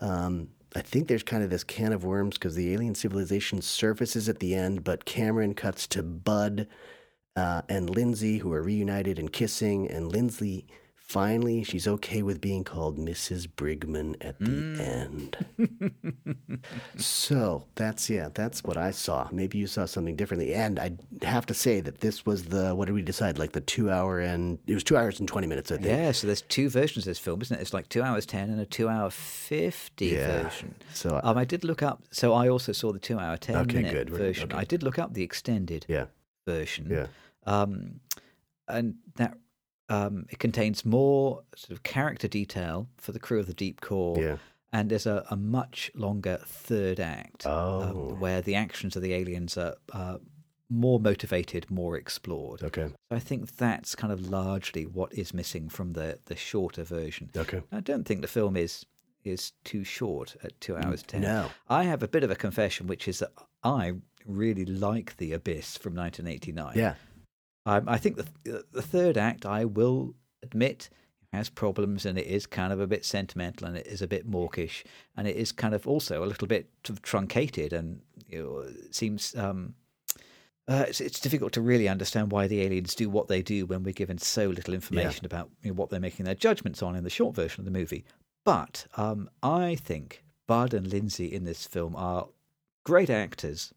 Um, I think there's kind of this can of worms because the alien civilization surfaces at the end, but Cameron cuts to Bud uh, and Lindsay, who are reunited and kissing, and Lindsay finally she's okay with being called Mrs. Brigman at the end. so that's yeah, that's what I saw. Maybe you saw something differently. And I have to say that this was the what did we decide? Like the two hour and it was two hours and twenty minutes. I think. Yeah, so there's two versions of this film, isn't it? It's like two hours ten and a two hour fifty Yeah. version. So Um, I did look up. So I also saw the two hour ten Okay, minute good, version. okay. I did look up the extended yeah, version. yeah, um, and that um, it contains more sort of character detail for the crew of the Deep Core. yeah. And there's a, a much longer third act Oh. um, where the actions of the aliens are uh, more motivated, more explored. Okay, So I think that's kind of largely what is missing from the, the shorter version. okay. I don't think the film is is too short at two hours ten. No. I have a bit of a confession, which is that I really like The Abyss from 1989. Yeah, Um, I think the the third act, I will admit, has problems, and it is kind of a bit sentimental, and it is a bit mawkish, and it is kind of also a little bit truncated, and you know, it seems um, uh, it's, it's difficult to really understand why the aliens do what they do when we're given so little information about you know, what they're making their judgments on in the short version of the movie. But um, I think Bud and Lindsay in this film are great actors.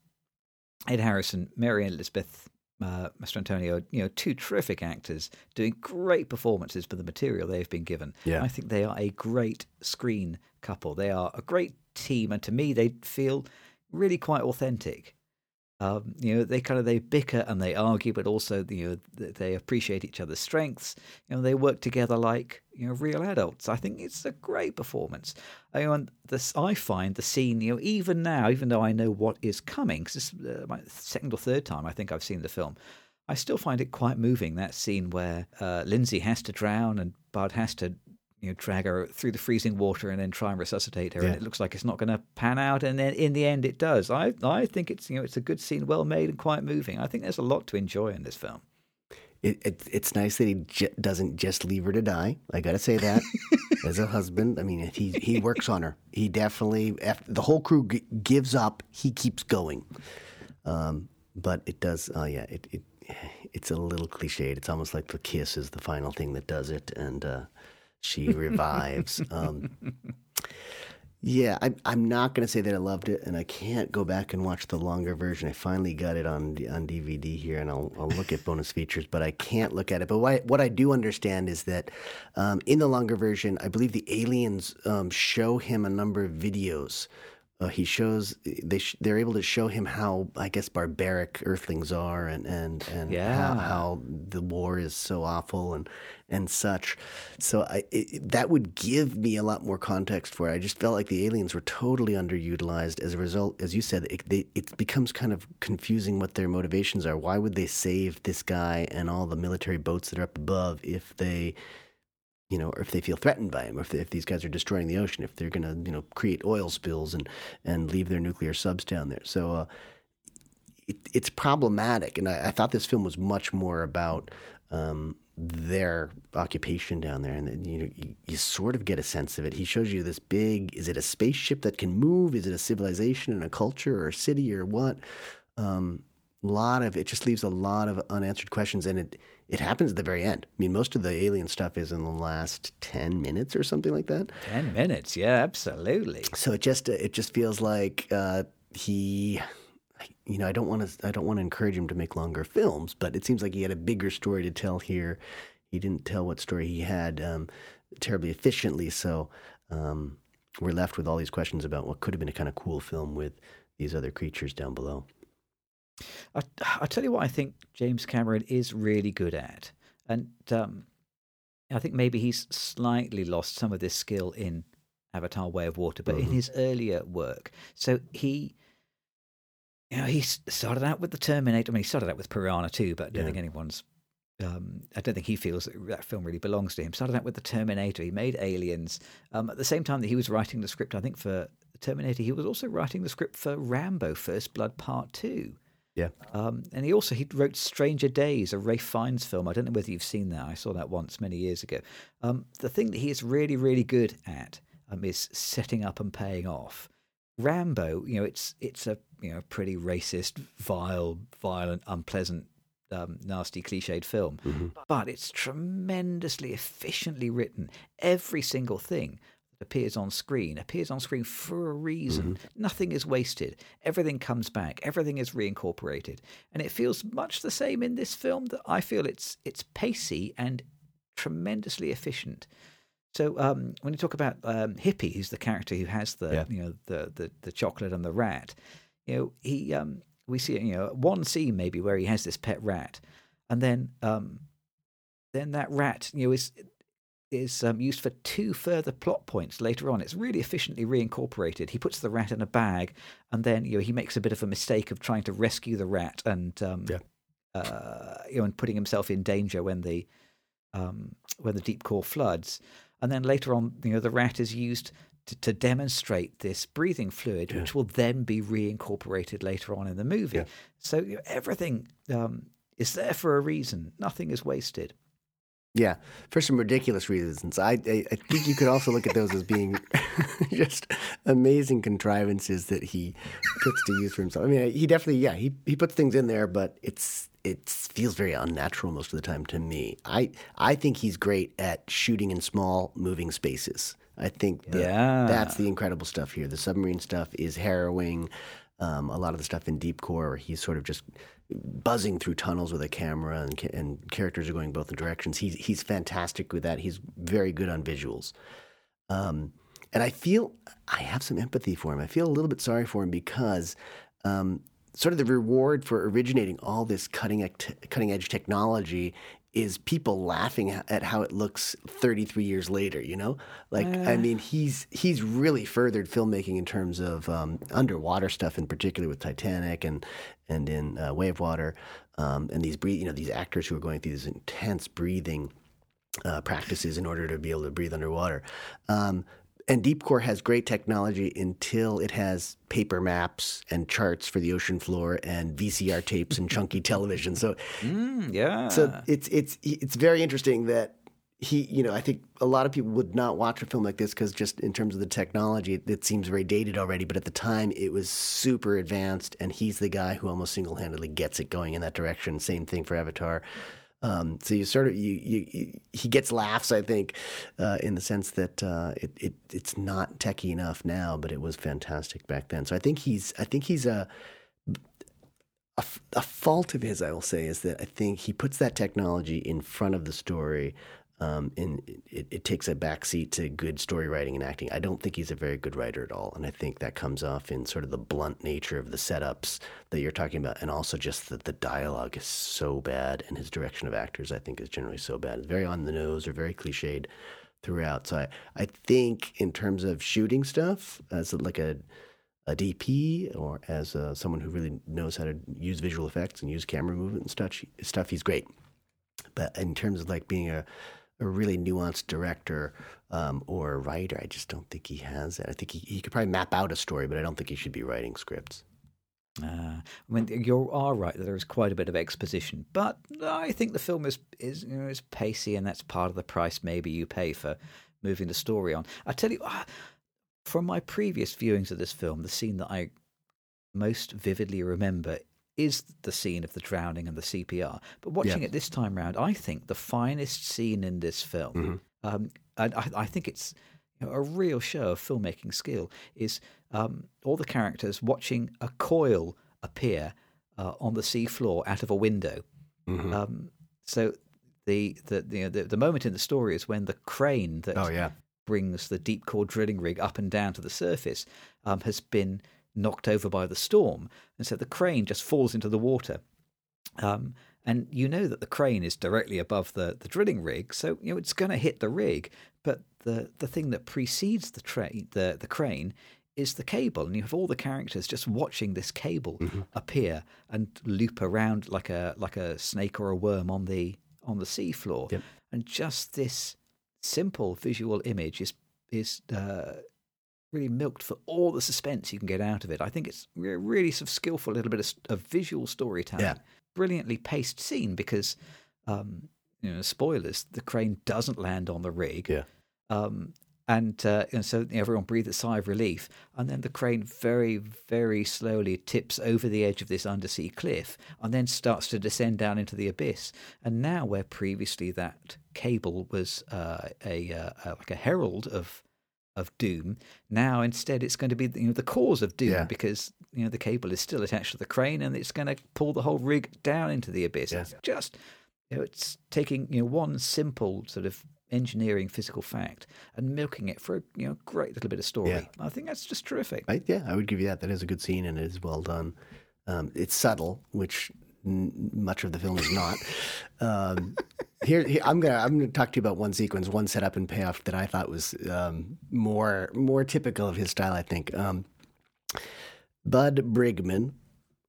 Ed Harrison, Mary and Elizabeth uh, Mastrantonio, you know, two terrific actors doing great performances for the material they've been given. Yeah. I think they are a great screen couple. They are a great team, and to me, they feel really quite authentic. Um, you know, they kind of they bicker and they argue, but also you know they appreciate each other's strengths. You know, they work together like you know real adults. I think it's a great performance. I mean, this I find the scene. You know, even now, even though I know what is coming, because this is uh, my second or third time I think I've seen the film. I still find it quite moving that scene where uh, Lindsay has to drown and Bud has to you know drag her through the freezing water and then try and resuscitate her and it looks like it's not going to pan out and then in the end it does i i think it's you know it's a good scene well made and quite moving i think there's a lot to enjoy in this film it, it it's nice that he j- doesn't just leave her to die. I got to say that as a husband. I mean, he he works on her. He definitely after the whole crew g- gives up. He keeps going. Um, but it does. Oh yeah, it, it it's a little cliched. It's almost like the kiss is the final thing that does it, and uh, she revives. um, Yeah, I, I'm not going to say that I loved it, and I can't go back and watch the longer version. I finally got it on on DVD here, and I'll, I'll look at bonus features, but I can't look at it. But what I, what I do understand is that um, in the longer version, I believe the aliens um, show him a number of videos uh, he shows they sh- they're able to show him how I guess barbaric Earthlings are and and and Yeah. how, how the war is so awful and and such. So I it, that would give me a lot more context for it. I just felt like the aliens were totally underutilized. As a result, as you said, it, they, it becomes kind of confusing what their motivations are. Why would they save this guy and all the military boats that are up above if they you know, or if they feel threatened by him, or if, they, if these guys are destroying the ocean, if they're going to, you know, create oil spills and, and leave their nuclear subs down there. So uh, it, it's problematic. And I, I thought this film was much more about um, their occupation down there. And you know, you, you sort of get a sense of it. He shows you this big, is it a spaceship that can move? Is it a civilization and a culture or a city or what? Um, a lot of it just leaves a lot of unanswered questions and it it happens at the very end. I mean, most of the alien stuff is in the last 10 minutes or something like that. Ten minutes, yeah, absolutely. So it just it just feels like uh, he you know, I don't want to I don't want to encourage him to make longer films, but it seems like he had a bigger story to tell here. He didn't tell what story he had um, terribly efficiently, so um, we're left with all these questions about what could have been a kind of cool film with these other creatures down below. I, I tell you what, I think James Cameron is really good at, and um, I think maybe he's slightly lost some of this skill in Avatar: Way of Water, but in Mhm. his earlier work, so he. You know, he started out with the Terminator. I mean, he started out with Piranha Two, but I don't Yeah. think anyone's. Um, I don't think he feels that that film really belongs to him. Started out with the Terminator. He made Aliens. Um, at the same time that he was writing the script, I think for Terminator, he was also writing the script for Rambo: First Blood Part Two. Yeah. Um, and he also he wrote Strange Days, a Ralph Fiennes film. I don't know whether you've seen that. I saw that once many years ago. Um, the thing that he is really, really good at um, is setting up and paying off. Rambo, you know, it's it's a you know pretty racist, vile, violent, unpleasant, um, nasty, cliched film, but it's tremendously efficiently written. Every single thing appears on screen appears on screen for a reason. Nothing is wasted. Everything comes back. Everything is reincorporated, and it feels much the same in this film. That I feel it's it's pacey and tremendously efficient. So um, when you talk about um, Hippie, who's the character who has the Yeah. you know the, the the chocolate and the rat, you know he um, we see you know one scene maybe where he has this pet rat, and then um, then that rat you know is is um, used for two further plot points later on. It's really efficiently reincorporated. He puts the rat in a bag, and then you know he makes a bit of a mistake of trying to rescue the rat, and um, Yeah. uh, you know, and putting himself in danger when the um, when the deep core floods. And then later on, you know, the rat is used to, to demonstrate this breathing fluid, which will then be reincorporated later on in the movie. Yeah. So you know, everything um, is there for a reason. Nothing is wasted. Yeah, for some ridiculous reasons. I, I, I think you could also look at those as being just amazing contrivances that he puts to use for himself. I mean, he definitely, yeah, he, he puts things in there, but it's it feels very unnatural most of the time to me. I I think he's great at shooting in small, moving spaces. I think that Yeah. that's the incredible stuff here. The submarine stuff is harrowing. Um, a lot of the stuff in Deep Core, where he's sort of just buzzing through tunnels with a camera, and, and characters are going both directions. He's he's fantastic with that. He's very good on visuals. Um, and I feel I have some empathy for him. I feel a little bit sorry for him because um, sort of the reward for originating all this cutting cutting edge technology is people laughing at how it looks 33 years later. You know, like I mean, he's he's really furthered filmmaking in terms of um, underwater stuff, in particular with Titanic and and in uh, of Water, um, and these breathe, you know, these actors who are going through these intense breathing uh, practices in order to be able to breathe underwater. Um, and Deep Core has great technology until it has paper maps and charts for the ocean floor and VCR tapes and chunky television. So, Mm, yeah. so it's it's it's very interesting that he, you know, I think a lot of people would not watch a film like this because just in terms of the technology, it, it seems very dated already. But at the time, it was super advanced, and he's the guy who almost single-handedly gets it going in that direction. Same thing for Avatar. Um, so you sort of you, you, you he gets laughs, I think, uh, in the sense that uh, it, it it's not techy enough now, but it was fantastic back then. So I think he's I think he's a a, a fault of his, I will say, is that I think he puts that technology in front of the story. Um, and it, it takes a backseat to good story writing and acting. I don't think he's a very good writer at all, and I think that comes off in sort of the blunt nature of the setups that you're talking about, and also just that the dialogue is so bad, and his direction of actors, I think, is generally so bad. It's very on the nose or very cliched throughout. So I, I think in terms of shooting stuff, as like a a DP or as uh, someone who really knows how to use visual effects and use camera movement and stuff, stuff he's great. But in terms of like being a, a really nuanced director um, or writer, I just don't think he has that. I think he, he could probably map out a story, but I don't think he should be writing scripts. Uh, I mean, you are right that there is quite a bit of exposition, but I think the film is is you know is pacey, and that's part of the price maybe you pay for moving the story on. I tell you, ah, from my previous viewings of this film, the scene that I most vividly remember is the scene of the drowning and the CPR. But watching Yeah. it this time round, I think the finest scene in this film, Mhm. um, and I, I think it's you know, a real show of filmmaking skill, is um, all the characters watching a coil appear uh, on the seafloor out of a window. Mhm. Um, so the the, the the the moment in the story is when the crane that oh yeah, brings the deep core drilling rig up and down to the surface um, has been knocked over by the storm, and so the crane just falls into the water. Um, and you know that the crane is directly above the, the drilling rig, so you know it's going to hit the rig. But the, the thing that precedes the train, the the crane, is the cable, and you have all the characters just watching this cable appear and loop around like a like a snake or a worm on the on the seafloor. Yep. And just this simple visual image is is uh, really milked for all the suspense you can get out of it. I think it's re- really sort of skillful, little bit of, of visual storytelling. Yeah. Brilliantly paced scene because, um, you know, spoilers, the crane doesn't land on the rig. Yeah. Um, and, uh, and so everyone breathes a sigh of relief. And then the crane very, very slowly tips over the edge of this undersea cliff and then starts to descend down into the abyss. And now, where previously that cable was uh, a, uh, uh, like a herald of of doom. Now, instead, it's going to be you know the cause of doom Yeah. because you know the cable is still attached to the crane and it's going to pull the whole rig down into the abyss. Yes. It's just you know it's taking you know one simple sort of engineering physical fact and milking it for a you know great little bit of story. Yeah. I think that's just terrific. I, yeah, I would give you that. That is a good scene and it is well done. Um, it's subtle, which much of the film is not. Um, here, here, I'm gonna I'm gonna talk to you about one sequence, one setup and payoff that I thought was um, more more typical of his style. I think um, Bud Brigman.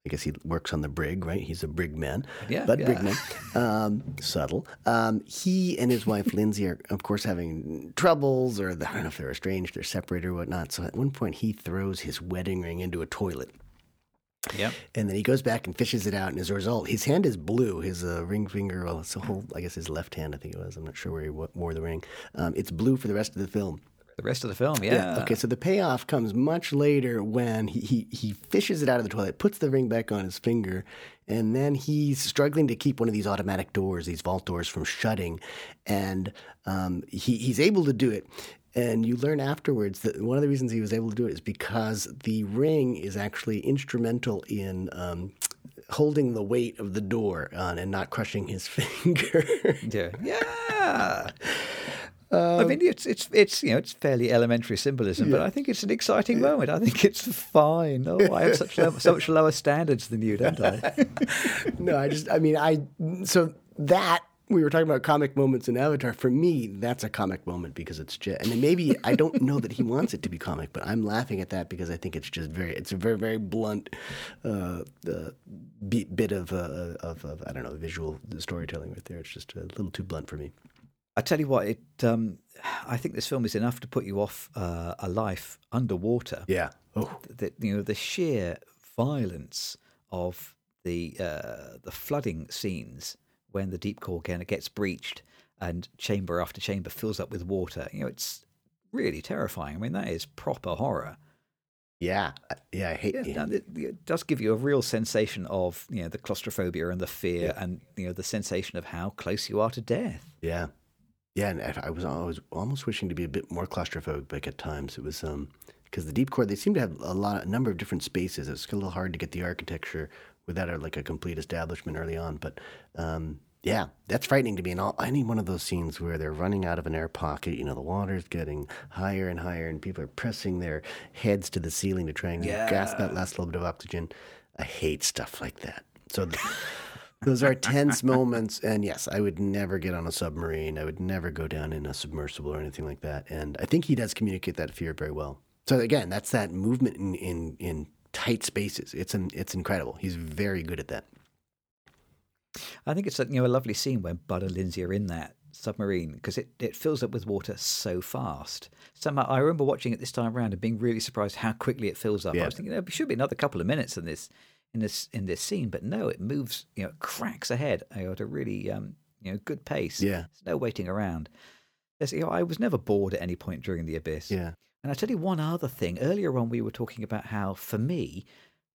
I guess he works on the brig, right? He's a brigman. Yeah, Bud yeah. Brigman. Um, subtle. Um, he and his wife Lindsay are, of course, having troubles, or the, I don't know if they're estranged, they're separated, or whatnot. So at one point, he throws his wedding ring into a toilet. Yep. And then he goes back and fishes it out, and as a result, his hand is blue. His uh, ring finger, well, it's a whole, I guess his left hand, I think it was. I'm not sure where he wo- wore the ring. Um, it's blue for the rest of the film. The rest of the film, yeah. Okay, so the payoff comes much later when he, he, he fishes it out of the toilet, puts the ring back on his finger, and then he's struggling to keep one of these automatic doors, these vault doors, from shutting. And um, he, he's able to do it. And you learn afterwards that one of the reasons he was able to do it is because the ring is actually instrumental in um, holding the weight of the door on and not crushing his finger. Yeah. Yeah. Um, I mean, it's it's it's you know it's fairly elementary symbolism, but I think it's an exciting moment. I think it's fine. Oh, I have such low, so much lower standards than you, don't I? no, I just, I mean, I, so that, we were talking about comic moments in Avatar. For me, that's a comic moment because it's just, and maybe I don't know that he wants it to be comic, but I'm laughing at that because I think it's just very, it's a very, very blunt uh, uh, bit, bit of, uh, of, of, I don't know, visual storytelling right there. It's just a little too blunt for me. I tell you what, it. Um, I think this film is enough to put you off uh, a life underwater. Yeah. Oh, The, you know the sheer violence of the uh, the flooding scenes when the deep core again it gets breached and chamber after chamber fills up with water. You know, it's really terrifying. I mean, that is proper horror. Yeah, yeah, I hate. Yeah, it, it does give you a real sensation of you know the claustrophobia and the fear, and you know the sensation of how close you are to death. Yeah, yeah, and I I was always almost wishing to be a bit more claustrophobic at times. It was um because the deep core they seem to have a lot, a number of different spaces. It's a little hard to get the architecture without a, like a complete establishment early on. But um, yeah, that's frightening to me. And all, any one of those scenes where they're running out of an air pocket, you know, the water's getting higher and higher, and people are pressing their heads to the ceiling to try and grasp that last little bit of oxygen. I hate stuff like that. So. th- those are tense moments, and yes, I would never get on a submarine. I would never go down in a submersible or anything like that. And I think he does communicate that fear very well. So again, that's that movement in in, in tight spaces. It's an, it's incredible. He's very good at that. I think it's a, you know a lovely scene when Bud and Lindsay are in that submarine because it, it fills up with water so fast. Somehow I remember watching it this time around and being really surprised how quickly it fills up. Yeah. I was thinking there should be another couple of minutes in this in this in this scene, but no, it moves you know cracks ahead at a really um, you know good pace. Yeah. There's no waiting around. There's, you know, I was never bored at any point during the abyss. Yeah. And I tell you one other thing. Earlier on, we were talking about how, for me,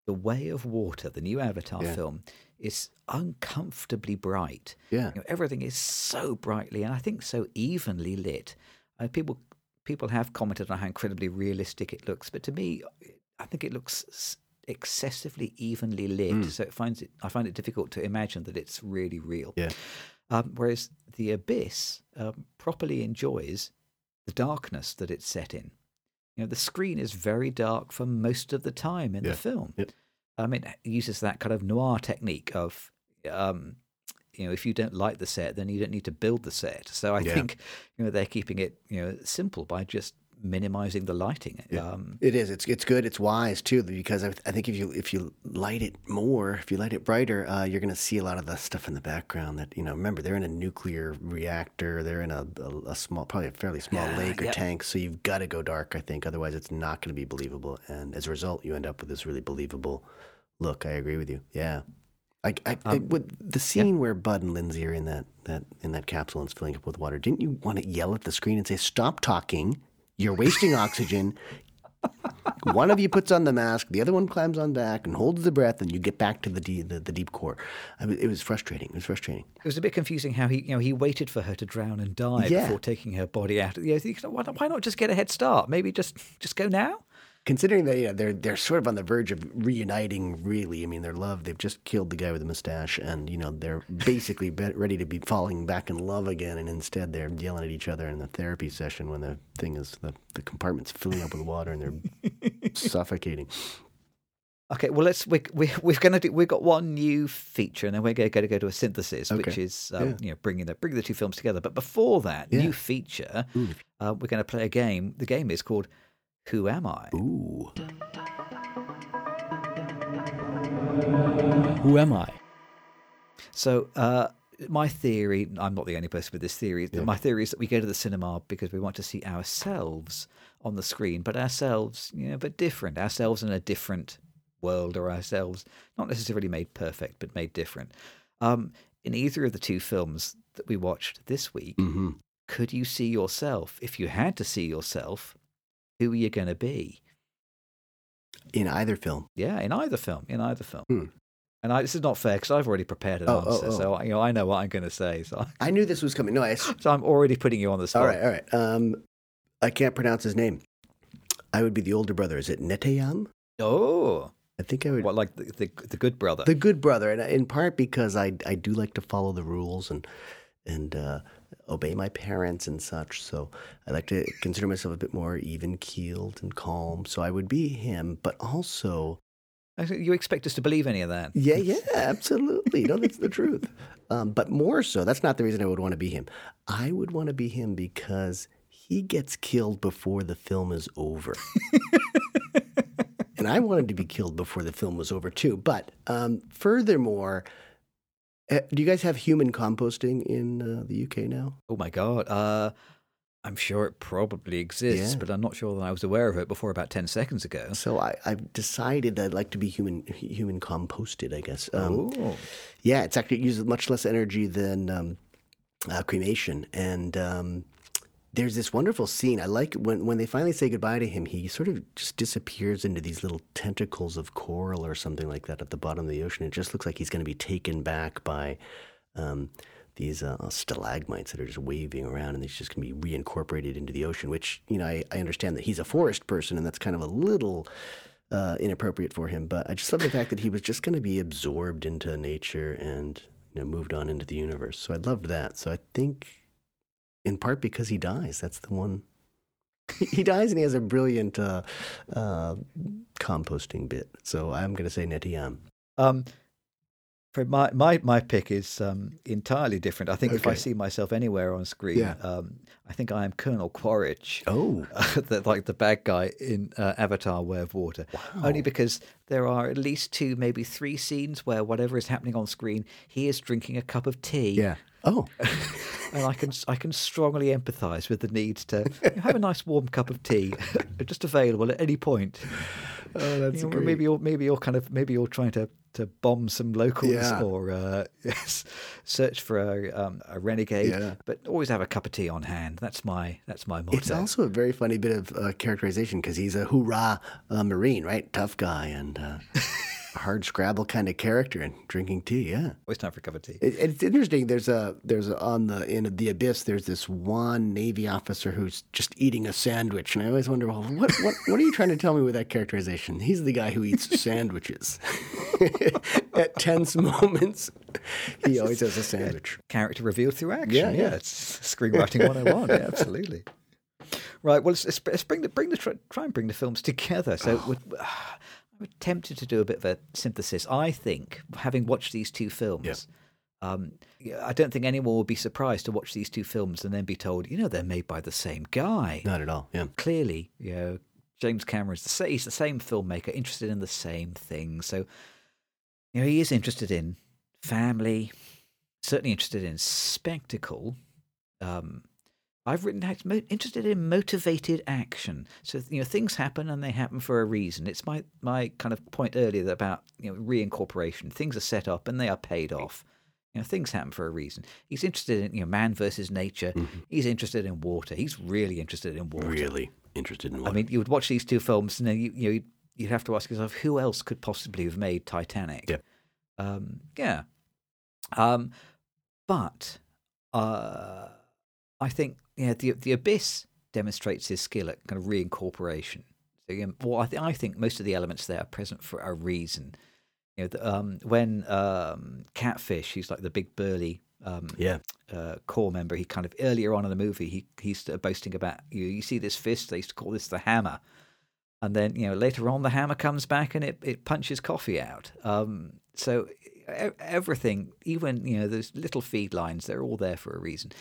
The Way of Water, the new Avatar Yeah. film, is uncomfortably bright. Yeah. You know, everything is so brightly and I think so evenly lit. Uh, people people have commented on how incredibly realistic it looks, but to me, I think it looks excessively evenly lit. Mm. So it finds it I find it difficult to imagine that it's really real. Yeah. Um, whereas the abyss um, properly enjoys the darkness that it's set in. You know, the screen is very dark for most of the time in Yeah. the film. Yep. Um, it uses that kind of noir technique of, um, you know, if you don't like the set, then you don't need to build the set. So I Yeah. think, you know, they're keeping it, you know, simple by just minimizing the lighting. Yeah. Um, It is. It's it's good. It's wise too because I, I think if you if you light it more, if you light it brighter, uh, you're going to see a lot of the stuff in the background. That you know, remember they're in a nuclear reactor. They're in a, a, a small, probably a fairly small Yeah, lake or yeah. tank. So you've got to go dark. I think otherwise it's not going to be believable. And as a result, you end up with this really believable look. I agree with you. Yeah. I, I, I Um, with the scene where Bud and Lindsay are in that, that in that capsule and it's filling up with water, didn't you want to yell at the screen and say, "Stop talking! You're wasting oxygen." one of you puts on the mask, the other one climbs on back and holds the breath, and you get back to the deep, the, the deep core. I mean, it was frustrating. It was frustrating. it was a bit confusing how he, you know, he waited for her to drown and die Yeah. before taking her body out. You know, why, not- why not just get a head start? Maybe just just go now. Considering that you know, they're they're sort of on the verge of reuniting, really. I mean, their love. They've just killed the guy with the mustache, and you know they're basically ready to be falling back in love again. And instead, they're yelling at each other in the therapy session when the thing is the the compartment's filling up with water and they're suffocating. Okay, well let's we we we're gonna do we've got one new feature and then we're going to go to a synthesis, which is um, Yeah. you know bringing the bringing the two films together. But before that Yeah. new feature, uh, we're going to play a game. The game is called Who Am I? Ooh, Who am I? So, uh, my theory, I'm not the only person with this theory, Yeah. my theory is that we go to the cinema because we want to see ourselves on the screen, but ourselves, you know, but different, ourselves in a different world or ourselves, not necessarily made perfect, but made different. Um, in either of the two films that we watched this week, hmm could you see yourself? If you had to see yourself, who are you going to be? in either film. Yeah, in either film, in either film. Hmm. And I, this is not fair because I've already prepared an Oh, oh, answer, oh. so you know I know what I'm going to say. So, I knew this was coming. No, I, so I'm already putting you on the spot. all right, all right. Um, I can't pronounce his name. I would be the older brother. Is it Neteyam? Oh, I think I would. what like the the, the good brother? The good brother, and in part because I I do like to follow the rules and and uh, obey my parents and such. So I like to consider myself a bit more even keeled and calm. So I would be him, but also You expect us to believe any of that? yeah, yeah, absolutely. No, that's the truth. Um, but more so, that's not the reason I would want to be him. I would want to be him because he gets killed before the film is over. and I wanted to be killed before the film was over too. But um, furthermore, do you guys have human composting in uh, the UK now? Oh my god. Uh, I'm sure it probably exists, Yeah. but I'm not sure that I was aware of it before about ten seconds ago. So I, I've decided I'd like to be human human composted. I guess. Um, oh, Yeah, it's actually it uses much less energy than um, uh, cremation, and um, there's this wonderful scene. I like when when they finally say goodbye to him. He sort of just disappears into these little tentacles of coral or something like that at the bottom of the ocean. It just looks like he's going to be taken back by um, these uh, stalagmites that are just waving around, and he's just going to be reincorporated into the ocean. Which you know, I, I understand that he's a forest person, and that's kind of a little. Uh, inappropriate for him, but I just love the fact that he was just going to be absorbed into nature and you know moved on into the universe. So I loved that. So I think in part because he dies. That's the one. he dies and he has a brilliant uh, uh, composting bit. So I'm going to say Nettie Um, for my, my, my pick is um, entirely different. I think if I see myself anywhere on screen, Yeah. um, I think I am Colonel Quaritch. Oh, the, like the bad guy in uh, Avatar: Way of Water. Only because there are at least two, maybe three scenes where whatever is happening on screen, he is drinking a cup of tea. yeah. Oh, and I can I can strongly empathise with the need to have a nice warm cup of tea, just available at any point. oh, that's You know, great. maybe you're maybe you're kind of maybe you're trying to, to bomb some locals Yeah. or uh, yes, search for a, um, a renegade, Yeah. but always have a cup of tea on hand. That's my that's my motto. It's also a very funny bit of uh, characterization because he's a hoorah uh, Marine, right? Tough guy and uh, hard scrabble kind of character and drinking tea. Yeah. always time for a cup of tea. It, it's interesting. There's a there's a, on the in the abyss. There's this one Navy officer who's just eating a sandwich, and I always wonder, well, what what what are you trying to tell me with that characterization? He's the guy who eats sandwiches. At tense moments, he always has a sandwich. character revealed through action. Yeah, Yeah, yeah. it's screenwriting 101. yeah, absolutely. Right. Well, let's, let's- bring the bring the try, try and bring the films together. So we're, I'm tempted to do a bit of a synthesis. I think, having watched these two films. Um, I don't think anyone would be surprised to watch these two films and then be told, you know, they're made by the same guy. Not at all. Yeah. Clearly, you know, James Cameron's the sa- he's the same filmmaker, interested in the same things. So, you know, he is interested in family, certainly interested in spectacle. Um, I've written interested in motivated action. So you know, things happen and they happen for a reason. It's my my kind of point earlier about you know reincorporation. Things are set up and they are paid off. You know, things happen for a reason. He's interested in you know man versus nature. He's interested in water. He's really interested in water. Really interested in. I mean, you would watch these two films, and then you you know, you'd, you'd have to ask yourself, who else could possibly have made Titanic? Yeah. Um, yeah. Um, but uh, I think yeah, the the Abyss demonstrates his skill at kind of reincorporation. So, well, I, th- I think most of the elements there are present for a reason. You know, the, um, when um, Catfish, he's like the big burly um, yeah. uh, core member, he kind of earlier on in the movie, he he's boasting about you. You see this fist? They used to call this the hammer, and then you know later on the hammer comes back and it it punches Coffey out. Um, so everything, even you know those little feed lines, they're all there for a reason.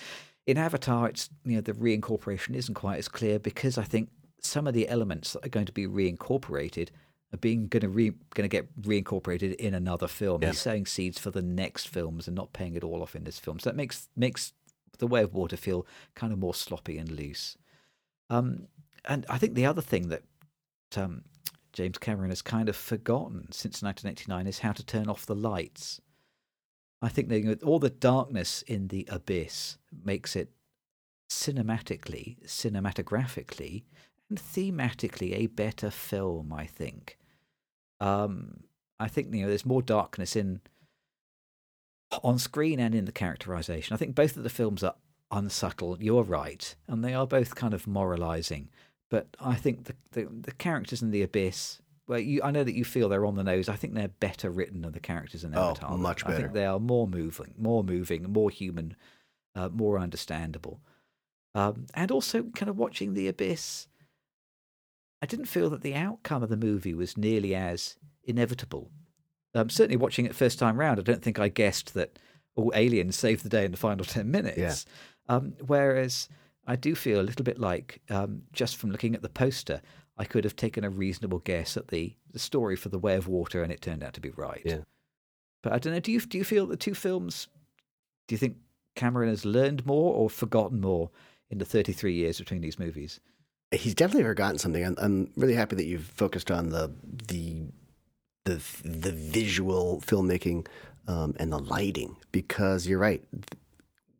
In Avatar, it's you know the reincorporation isn't quite as clear because I think some of the elements that are going to be reincorporated are being going to re, going to get reincorporated in another film. Yeah. He's sowing seeds for the next films and not paying it all off in this film. So that makes makes the Way of Water feel kind of more sloppy and loose. Um, and I think the other thing that um, James Cameron has kind of forgotten since 1989 is how to turn off the lights. I think know, all the darkness in the abyss makes it cinematically, cinematographically, and thematically a better film. I think. Um, I think you know there's more darkness in on screen and in the characterization. I think both of the films are unsubtle. You're right, and they are both kind of moralizing. But I think the the, the characters in the abyss. Well, you, I know that you feel they're on the nose. I think they're better written than the characters in Avatar. Oh, Avatar. much I think they are more moving, more moving, more human, uh, more understandable. Um, and also, kind of watching the abyss, I didn't feel that the outcome of the movie was nearly as inevitable. Um, certainly, watching it first time round, I don't think I guessed that all aliens saved the day in the final ten minutes. Yeah. Um, whereas I do feel a little bit like um, just from looking at the poster, I could have taken a reasonable guess at the, the story for the Way of Water, and it turned out to be right. Yeah. But I don't know. Do you do you feel the two films? Do you think Cameron has learned more or forgotten more in the 33 years between these movies? He's definitely forgotten something. I'm, I'm really happy that you've focused on the the the the visual filmmaking um, and the lighting because you're right.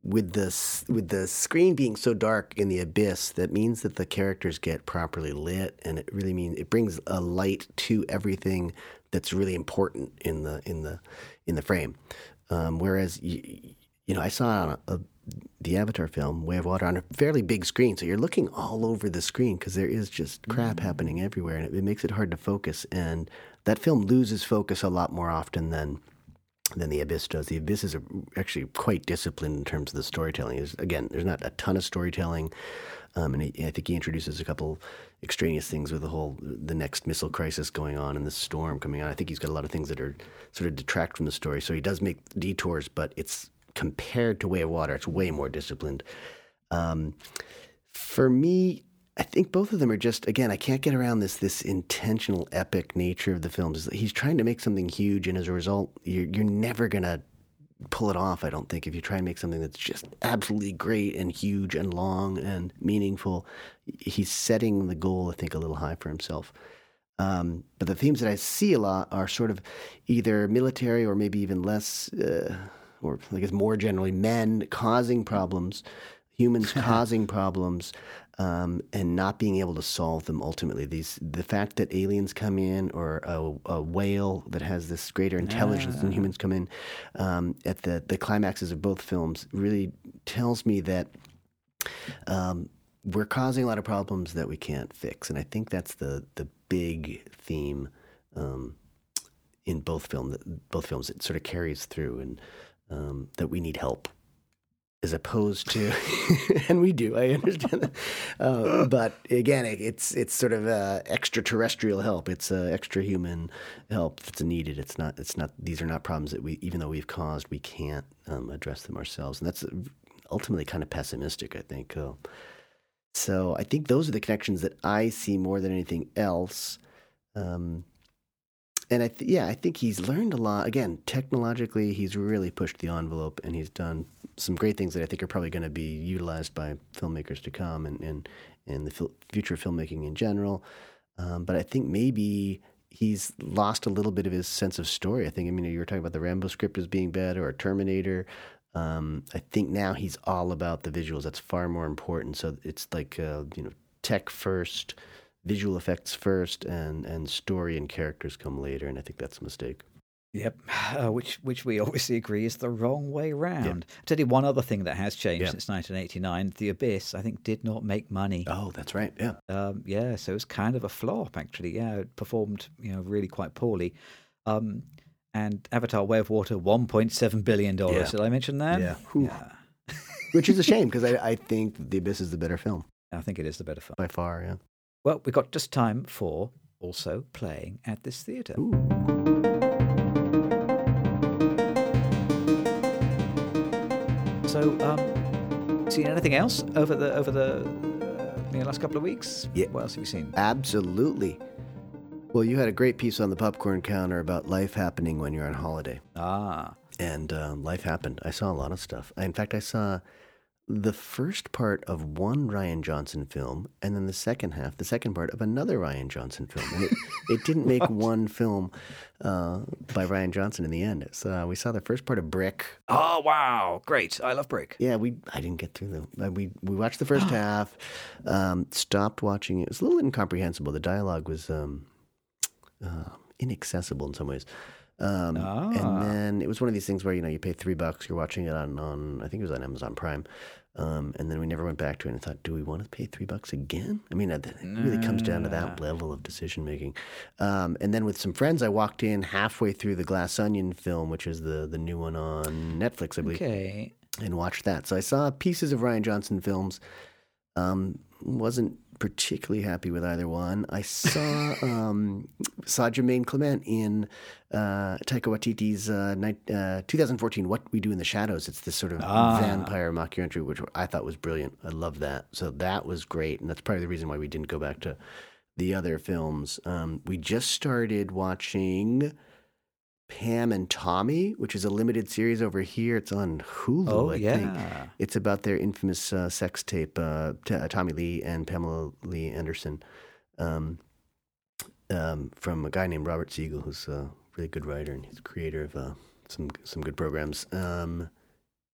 with the with the screen being so dark in the abyss, that means that the characters get properly lit, and it really means it brings a light to everything that's really important in the in the in the frame. Um, whereas you, you know, I saw a, the Avatar film, Way of Water, on a fairly big screen, so you're looking all over the screen because there is just crap happening everywhere, and it, it makes it hard to focus. And that film loses focus a lot more often than than the abyss does. The abyss is a, actually quite disciplined in terms of the storytelling. There's, again, there's not a ton of storytelling, um, and he, I think he introduces a couple extraneous things with the whole the next missile crisis going on and the storm coming on. I think he's got a lot of things that are sort of detract from the story. So he does make detours, but it's compared to Way of Water, it's way more disciplined. Um, for me, I think both of them are just again. I can't get around this this intentional epic nature of the films. He's trying to make something huge, and as a result, you're you're never gonna pull it off. I don't think if you try and make something that's just absolutely great and huge and long and meaningful, he's setting the goal. I think a little high for himself. Um, but the themes that I see a lot are sort of either military or maybe even less, uh, or I guess more generally, men causing problems, humans causing problems, um, and not being able to solve them ultimately. These the fact that aliens come in or a, a whale that has this greater intelligence than humans come in um, at the the climaxes of both films really tells me that um, we're causing a lot of problems that we can't fix, and I think that's the the big theme um, in both film both films. It sort of carries through, and um, that we need help, as opposed to, and we do. I understand that, uh, but again, it, it's it's sort of uh, extraterrestrial help. It's uh, extra human help that's needed. It's not. It's not. These are not problems that we, even though we've caused, we can't um, address them ourselves, and that's ultimately kind of pessimistic. I think. Uh, so I think those are the connections that I see more than anything else. Um, and I th- yeah, I think he's learned a lot. Again, technologically, he's really pushed the envelope, and he's done some great things that I think are probably going to be utilized by filmmakers to come, and and, and the fil- future of filmmaking in general. Um, but I think maybe he's lost a little bit of his sense of story. I think. I mean, you were talking about the Rambo script as being bad, or Terminator. Um, I think now he's all about the visuals. That's far more important. So it's like uh, you know, tech first, visual effects first, and and story and characters come later. And I think that's a mistake. Yep, uh, which which we obviously agree is the wrong way round. I'll tell you one other thing that has changed Yeah. since 1989. The Abyss, I think, did not make money. Oh, that's right. Yeah. Um, yeah, so it was kind of a flop, actually. Yeah, it performed, you know, really quite poorly. Um, and Avatar: Way of Water, 1.7 billion dollars. Yeah. Did I mention that? Yeah. Yeah, Which is a shame because I, I think The Abyss is the better film I think it is the better film. by far. Yeah. Well, we've got just time for also playing at this theatre. So, um, seen anything else over the over the, uh, the last couple of weeks? Yeah. What else have you seen? Absolutely. Well, you had a great piece on the popcorn counter about life happening when you're on holiday. Ah, and um, life happened. I saw a lot of stuff. In fact, I saw the first part of one Rian Johnson film, and then the second half, the second part of another Rian Johnson film. And it, it didn't make one film uh, by Rian Johnson in the end. So uh, we saw the first part of Brick. oh wow, great! I love Brick. Yeah, we I didn't get through the uh, we we watched the first half, um, stopped watching it. It was a little incomprehensible. The dialogue was um, uh, inaccessible in some ways. Um, Ah. And then it was one of these things where you know you pay three bucks, you're watching it on, on I think it was on Amazon Prime, um, and then we never went back to it. and thought, do we want to pay three bucks again? I mean, it really comes down to that level of decision making. Um, and then with some friends, I walked in halfway through the Glass Onion film, which is the the new one on Netflix, I believe Okay. and watched that. So I saw pieces of Rian Johnson films. Um, wasn't particularly happy with either one. I saw um, saw Jemaine Clement in uh, Taika Waititi's uh, night, uh, 2014 What We Do in the Shadows. It's this sort of Ah. vampire mockumentary, which I thought was brilliant. I love that. So that was great, and that's probably the reason why we didn't go back to the other films. Um, we just started watching. Pam and Tommy, which is a limited series over here. It's on Hulu, Oh I yeah. think. It's about their infamous uh, sex tape, uh, T- uh, Tommy Lee and Pamela Lee Anderson, um, um, from a guy named Robert Siegel, who's a really good writer and he's the creator of uh, some some good programs. Um,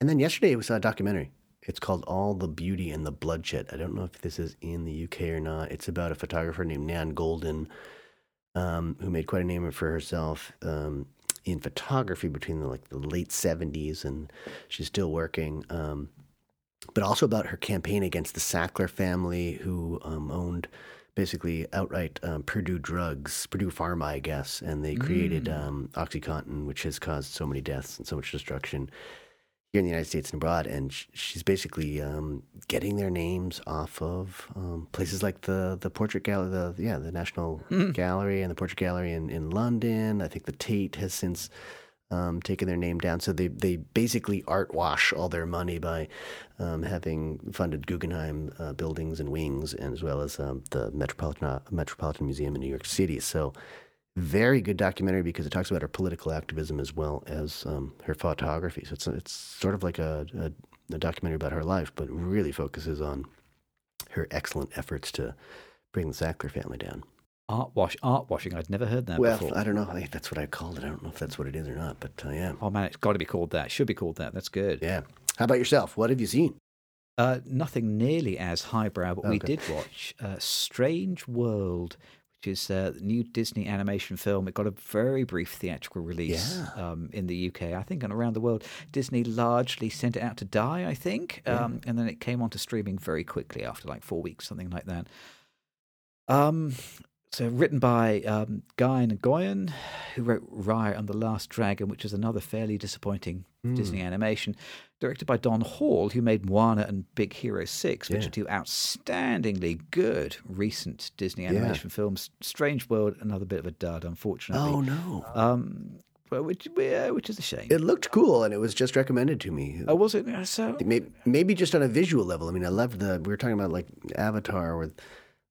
And then yesterday we saw a documentary. It's called All the Beauty and the Bloodshed. I don't know if this is in the UK or not. It's about a photographer named Nan Goldin, um, who made quite a name for herself um, in photography between the, like the late '70s, and she's still working. Um, but also about her campaign against the Sackler family, who um, owned basically outright um, Purdue drugs, Purdue Pharma, I guess, and they created um, OxyContin, which has caused so many deaths and so much destruction here in the United States and abroad. And sh- she's basically um, getting their names off of um, places like the the Portrait Gallery, the yeah, the National Gallery and the Portrait Gallery in, in London. I think the Tate has since um, taken their name down. So they, they basically art wash all their money by um, having funded Guggenheim uh, buildings and wings, and as well as um, the Metropolitan Metropolitan Museum in New York City. So very good documentary because it talks about her political activism as well as um, her photography. So it's it's sort of like a, a, a documentary about her life, but really focuses on her excellent efforts to bring the Sackler family down. Art wash, art washing. I'd never heard that Well, before. I don't know. I, that's what I called it. I don't know if that's what it is or not, but uh, yeah, Oh man, it's got to be called that. Should be called that. That's good. yeah. How about yourself? What have you seen? Uh, nothing nearly as highbrow, but we did watch uh, Strange World, which is uh, the new Disney animation film. It got a very brief theatrical release Yeah. um, in the UK, I think, and around the world. Disney largely sent it out to die, I think, um, and then it came onto streaming very quickly after like four weeks, something like that. Um, so written by um, Qui Nguyen, who wrote Raya and the Last Dragon, which is another fairly disappointing Hmm. Disney animation. Directed by Don Hall, who made Moana and Big Hero Six, which Yeah. are two outstandingly good recent Disney animation films. Strange World, another bit of a dud, unfortunately. Oh no, Um, but which uh, which is a shame. it looked cool, and it was just recommended to me. oh, was it? So Maybe, maybe just on a visual level. I mean, I loved the. We were talking about like Avatar with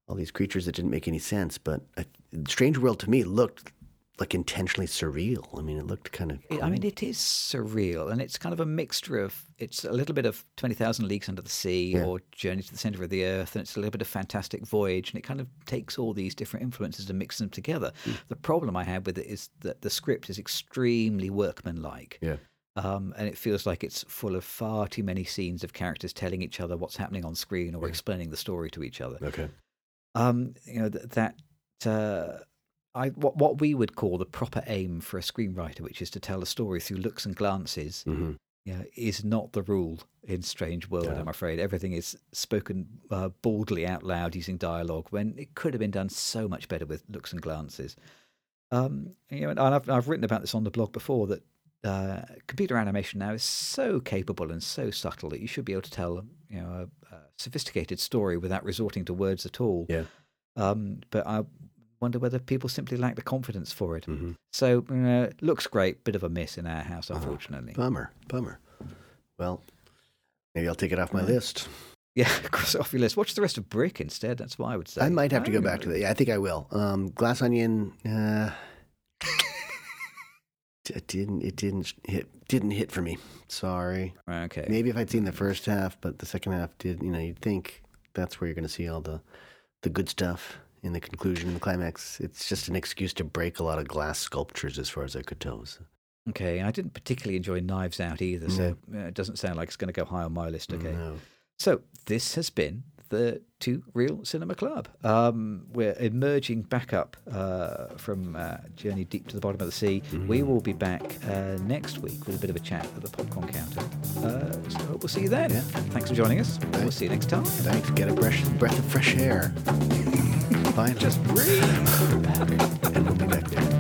all these creatures that didn't make any sense, but uh, Strange World to me looked like intentionally surreal. I mean, it looked kind of. I mean, it is surreal, and it's kind of a mixture of it's a little bit of Twenty Thousand Leagues Under the Sea Yeah. or Journey to the Center of the Earth, and it's a little bit of Fantastic Voyage, and it kind of takes all these different influences and mixes them together. The problem I have with it is that the script is extremely workmanlike. yeah. Um, and it feels like it's full of far too many scenes of characters telling each other what's happening on screen or explaining the story to each other. Okay. Um, you know th- that uh, I what what we would call the proper aim for a screenwriter, which is to tell a story through looks and glances, hmm yeah, is not the rule in Strange World. Yeah. I'm afraid everything is spoken uh, baldly out loud using dialogue when it could have been done so much better with looks and glances. Um, you know, and I've I've written about this on the blog before that uh, computer animation now is so capable and so subtle that you should be able to tell you know a, a sophisticated story without resorting to words at all. Yeah. Um, but I wonder whether people simply lack the confidence for it. hmm So uh, looks great, bit of a miss in our house, Uh-huh. unfortunately. Bummer. Bummer. Well, maybe I'll take it off my list. Yeah, cross it off your list. Watch the rest of Brick instead. That's what I would say. I might have to go Oh. back to that. Yeah, I think I will. Um, Glass Onion. Uh, it didn't. It didn't hit. Didn't hit for me. Sorry. Okay. Maybe if I'd seen the first half, but the second half did. You know, you'd think that's where you're going to see all the the good stuff in the conclusion and the climax. It's just an excuse to break a lot of glass sculptures, as far as I could tell. So, Okay. I didn't particularly enjoy Knives Out either, so uh, it doesn't sound like it's going to go high on my list. Okay. no. So this has been the Two Reel Cinema Club. Um, we're emerging back up uh, from uh, Journey Deep to the Bottom of the Sea. We will be back uh, next week with a bit of a chat at the popcorn counter. Uh, so I hope we'll see you then. Yeah. Thanks for joining us. We'll see you next time. Thanks. Get a fresh breath of fresh air. Finally. Just breathe. and we'll be back.